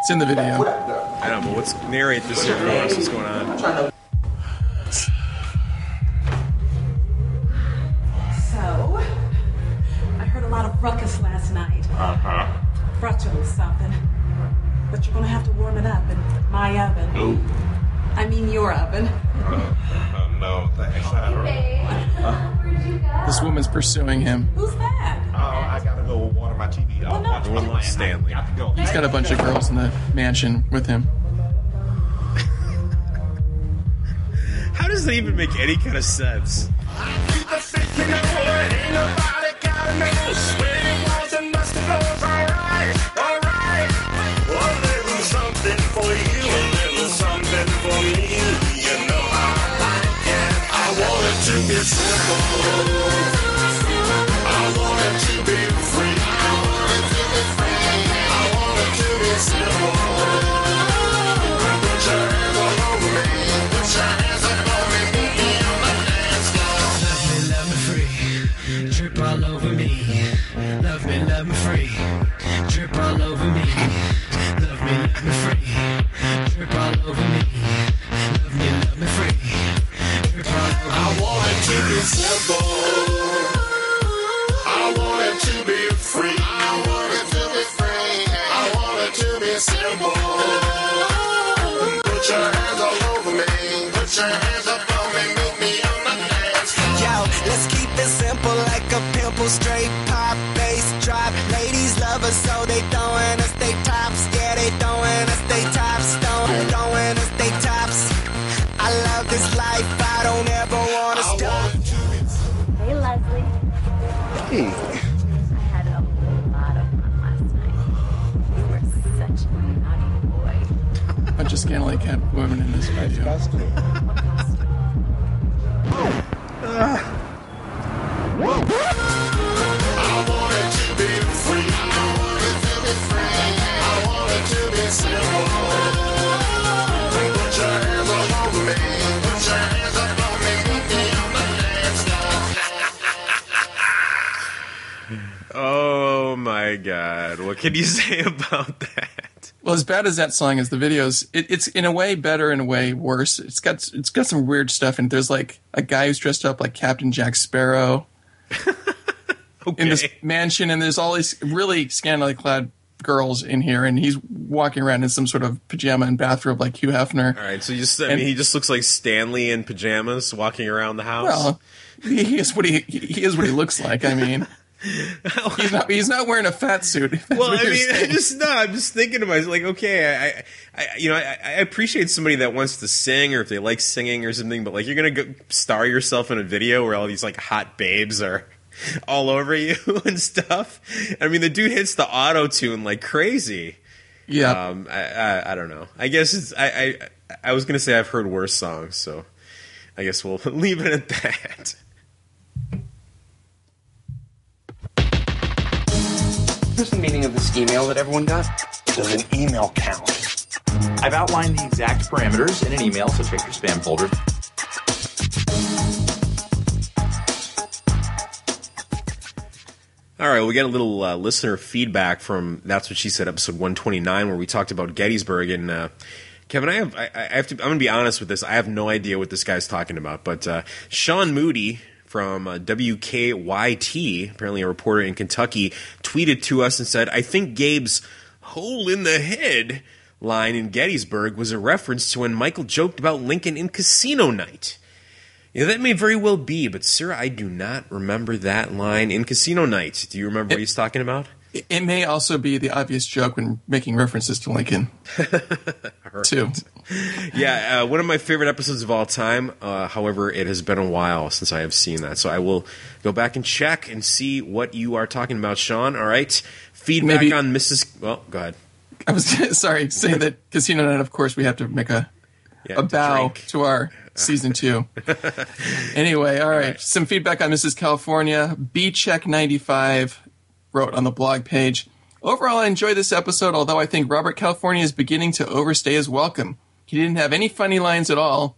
It's in the video. I don't know, but what's narrate this here for us? What's going on? So, I heard a lot of ruckus last night. Uh huh. Brought you a little something. But you're gonna have to warm it up in my oven. No. I mean your oven. Uh, no, thanks. I don't. This woman's pursuing him. Who's my TV. I'll watch Everyone loves Stanley. He's got a bunch of girls in the mansion with him. How does that even make any kind of sense? Scantily clad women in this video. Oh my god. What can you say about that? Well, as bad as that song is, the videos it, it's in a way better, in a way worse. It's got it's got some weird stuff, and there's like a guy who's dressed up like Captain Jack Sparrow in this mansion, and there's all these really scantily clad girls in here, and he's walking around in some sort of pajama and bathrobe like Hugh Hefner. All right, so you just I And- mean he just looks like Stanley in pajamas walking around the house. Well, he he is what he he is what he looks like. I mean, he's not he's not wearing a fat suit. well, I mean, I just no. I'm just thinking to myself, like, okay, I, I, I you know, I, I appreciate somebody that wants to sing or if they like singing or something, but like, you're gonna go star yourself in a video where all these like hot babes are all over you and stuff. I mean, the dude hits the auto tune like crazy. Yeah. Um, I, I, I don't know. I guess it's I, I, I was gonna say I've heard worse songs, so I guess we'll leave it at that. Here's the meaning of this email that everyone got. Does an email count? I've outlined the exact parameters in an email, so check your spam folder. All right, we got a little uh, listener feedback from That's What She Said, episode 129, where we talked about Gettysburg. And uh, Kevin, I have, I, I have to, I'm going to be honest with this. I have no idea what this guy's talking about. But uh, Sean Moody from uh, WKYT, apparently a reporter in Kentucky, tweeted to us and said, "I think Gabe's hole in the head." Line in Gettysburg was a reference to when Michael joked about Lincoln in Casino Night. Yeah, that may very well be, but sir, I do not remember that line in Casino Night. Do you remember what he's talking about? It- may also be the obvious joke when making references to Lincoln, too. yeah, uh, one of my favorite episodes of all time. Uh, however, it has been a while since I have seen that, so I will go back and check and see what you are talking about, Sean. All right, feedback Maybe- on Mrs. Well, go ahead. I was sorry saying that Casino Night. Of course, we have to make a Yeah, a bow drink. to our season two. anyway, all right. Some feedback on Mrs. California. B check ninety five wrote on the blog page. Overall, I enjoy this episode, although I think Robert California is beginning to overstay his welcome. He didn't have any funny lines at all.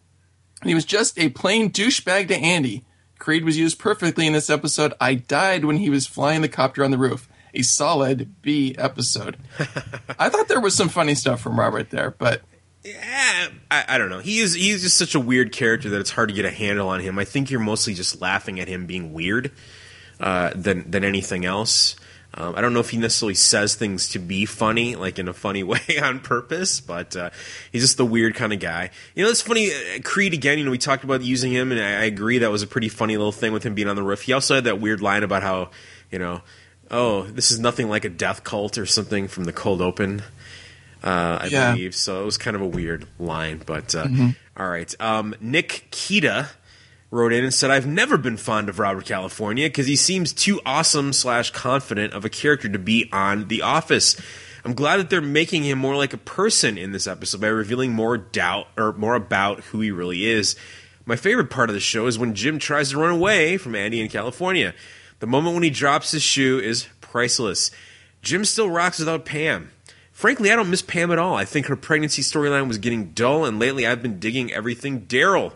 and He was just a plain douchebag to Andy. Creed was used perfectly in this episode. I died when he was flying the copter on the roof. A solid B episode. I thought there was some funny stuff from Robert there, but I, I don't know. He is he's just such a weird character that it's hard to get a handle on him. I think you're mostly just laughing at him being weird uh, than than anything else. Um, I don't know if he necessarily says things to be funny, like in a funny way on purpose, but uh, he's just the weird kind of guy. You know, it's funny. Uh, Creed again. You know, we talked about using him, and I, I agree that was a pretty funny little thing with him being on the roof. He also had that weird line about how, you know, oh, this is nothing like a death cult or something from the cold open. Uh, I Yeah. believe so. It was kind of a weird line, but uh, Mhm. all right. Um, Nick Kita wrote in and said, "I've never been fond of Robert California because he seems too awesome slash confident of a character to be on The Office. I'm glad that they're making him more like a person in this episode by revealing more doubt or more about who he really is. My favorite part of the show is when Jim tries to run away from Andy in California. The moment when he drops his shoe is priceless. Jim still rocks without Pam." Frankly, I don't miss Pam at all. I think her pregnancy storyline was getting dull, and lately I've been digging everything Darryl.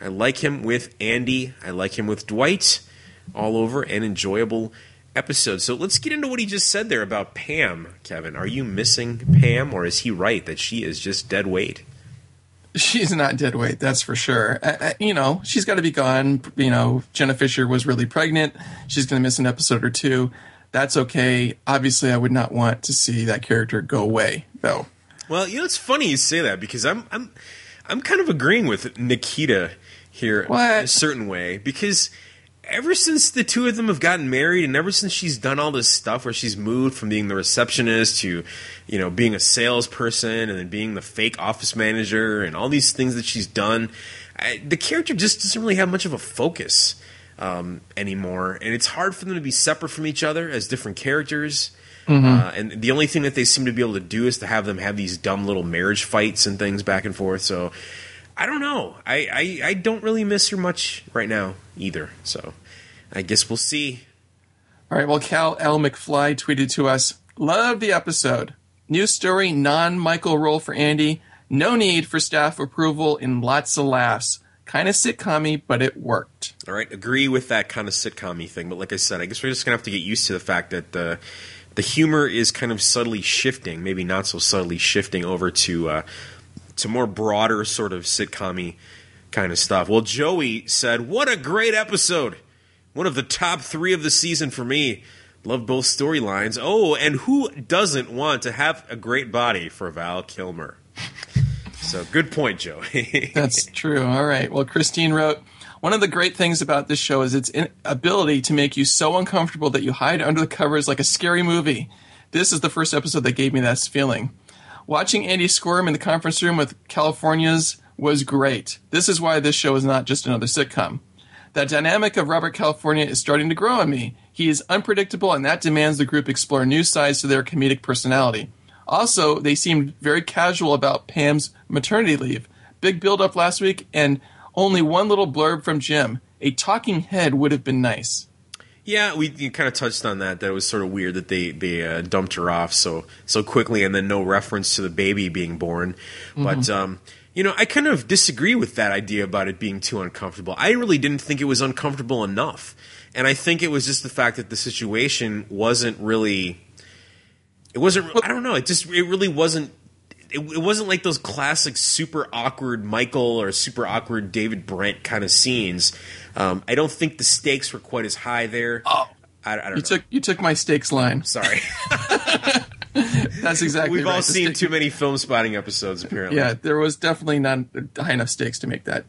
I like him with Andy. I like him with Dwight. All over an enjoyable episode. So let's get into what he just said there about Pam, Kevin. Are you missing Pam, or is he right that she is just dead weight? she's not dead weight, that's for sure. Uh, uh, you know, she's got to be gone. You know, Jenna Fischer was really pregnant. She's going to miss an episode or two. That's okay. Obviously, I would not want to see that character go away, though. Well, you know, it's funny you say that because I'm I'm I'm kind of agreeing with Nikita here in a certain way because ever since the two of them have gotten married and ever since she's done all this stuff where she's moved from being the receptionist to you know being a salesperson and then being the fake office manager and all these things that she's done I, the character just doesn't really have much of a focus um, anymore and it's hard for them to be separate from each other as different characters Mhm. Uh, and the only thing that they seem to be able to do is to have them have these dumb little marriage fights and things back and forth. So I don't know. I, I, I don't really miss her much right now either. So I guess we'll see. All right, well, Cal L. McFly tweeted to us Love the episode. New story, non Michael role for Andy. No need for staff approval and lots of laughs. Kind of sitcom but it worked. All right, agree with that kind of sitcom thing. But like I said, I guess we're just gonna have to get used to the fact that the the humor is kind of subtly shifting, maybe not so subtly shifting over to uh, to more broader sort of sitcom kind of stuff. Well, Joey said, "What a great episode! One of the top three of the season for me." Love both storylines. Oh, and who doesn't want to have a great body for Val Kilmer? So good point, Joey. That's true. All right. Well, Christine wrote One of the great things about this show is its ability to make you so uncomfortable that you hide under the covers like a scary movie. This is the first episode that gave me that feeling. Watching Andy squirm in the conference room with California's was great. This is why this show is not just another sitcom. That dynamic of Robert California is starting to grow on me. He is unpredictable, and that demands the group explore new sides to their comedic personality. Also, they seemed very casual about Pam's maternity leave. Big build up last week, and only one little blurb from Jim. A talking head would have been nice. Yeah, we kind of touched on that. That it was sort of weird that they they uh, dumped her off so so quickly, and then no reference to the baby being born. But Mhm. um, you know, I kind of disagree with that idea about it being too uncomfortable. I really didn't think it was uncomfortable enough, and I think it was just the fact that the situation wasn't really. It wasn't. I don't know. It just. It really wasn't. It, it wasn't like those classic super awkward Michael or super awkward David Brent kind of scenes. Um, I don't think the stakes were quite as high there. Oh, I, I don't You know. took you took my stakes line. Sorry. That's exactly We've right. all The seen stake- too many Filmspotting episodes, apparently. Yeah, there was definitely not high enough stakes to make that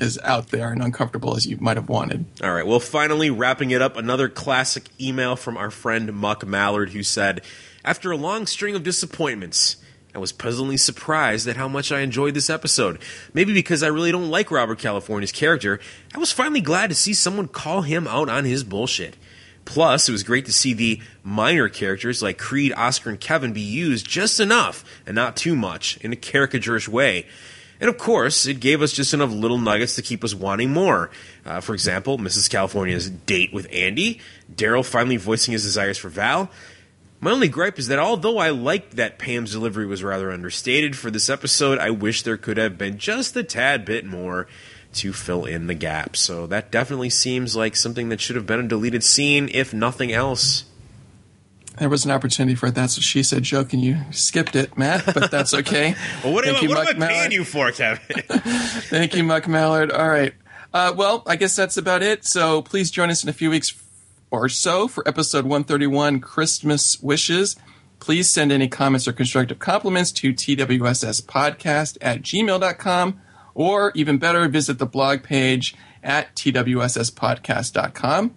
as out there and uncomfortable as you might have wanted. All right. Well, finally, wrapping it up, another classic email from our friend Muck Mallard, who said, "After a long string of disappointments." I was pleasantly surprised at how much I enjoyed this episode. Maybe because I really don't like Robert California's character, I was finally glad to see someone call him out on his bullshit. Plus, it was great to see the minor characters like Creed, Oscar, and Kevin be used just enough and not too much in a caricaturish way. And of course, it gave us just enough little nuggets to keep us wanting more. Uh, for example, Mrs. California's date with Andy, Darryl finally voicing his desires for Val. My only gripe is that although I liked that Pam's delivery was rather understated for this episode, I wish there could have been just a tad bit more to fill in the gap. So that definitely seems like something that should have been a deleted scene, if nothing else. There was an opportunity for a that's what she said joke, and you skipped it, Matt. But that's okay. Well, what, Thank am, you, I- what Muck am I paying you for, Kevin? Thank you, Muck Mallard. All right. Uh, well, I guess that's about it. So please join us in a few weeks or so for episode 131 Christmas Wishes. Please send any comments or constructive compliments to twsspodcast at gmail.com or even better, visit the blog page at twsspodcast.com.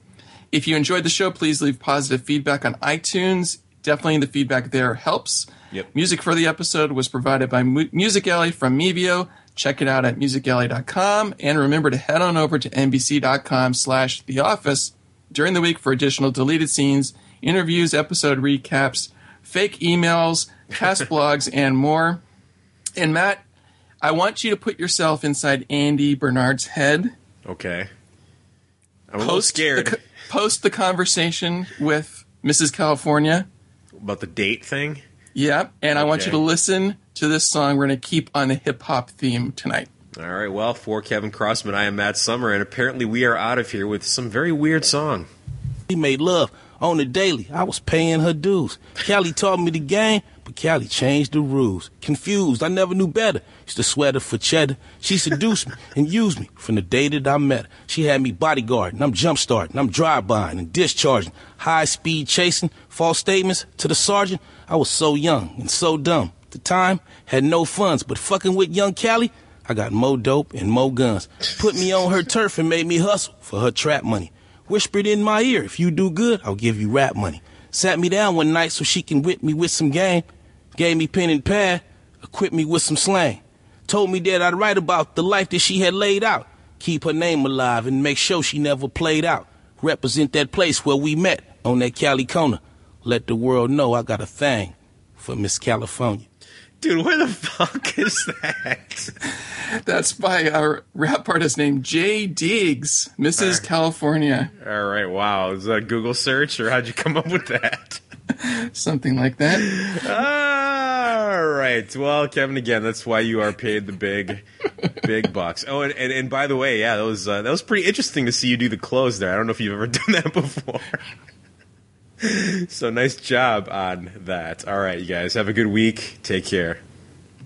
If you enjoyed the show, please leave positive feedback on iTunes. Definitely the feedback there helps. Yep. Music for the episode was provided by Mu- Music Alley from Mevio. Check it out at musicalley.com and remember to head on over to nbc.com slash the office during the week for additional deleted scenes, interviews, episode recaps, fake emails, cast blogs, and more. And Matt, I want you to put yourself inside Andy Bernard's head. Okay. I'm a little scared. The, post the conversation with Mrs. California. About the date thing? Yep. And I want you to listen to this song. We're going to keep on the hip hop theme tonight. All right, well, for Kevin Crossman, I am Matt Summer, and apparently we are out of here with some very weird song. We made love on the daily. I was paying her dues. Cali taught me the game, but Cali changed the rules. Confused, I never knew better. Used to sweat her for cheddar. She seduced me and used me from the day that I met her. She had me bodyguarding, I'm jump starting, I'm drive-bying and discharging. High speed chasing, false statements to the sergeant. I was so young and so dumb. At the time, had no funds, but fucking with young Cali, I got more dope and more guns. Put me on her turf and made me hustle for her trap money. Whispered in my ear, if you do good, I'll give you rap money. Sat me down one night so she can whip me with some game. Gave me pen and pad, equipped me with some slang. Told me that I'd write about the life that she had laid out. Keep her name alive and make sure she never played out. Represent that place where we met on that Cali corner. Let the world know I got a thing for Miss California. Dude, where the fuck is that? That's by our rap artist named Jay Diggs, Mrs. California. All right, wow. Is that a Google search or how'd you come up with that? Something like that. All right. Well, Kevin, again, that's why you are paid the big, big bucks. Oh, and, and, and by the way, yeah, that was uh, that was pretty interesting to see you do the close there. I don't know if you've ever done that before. so nice job on that. All right, you guys have a good week. Take care.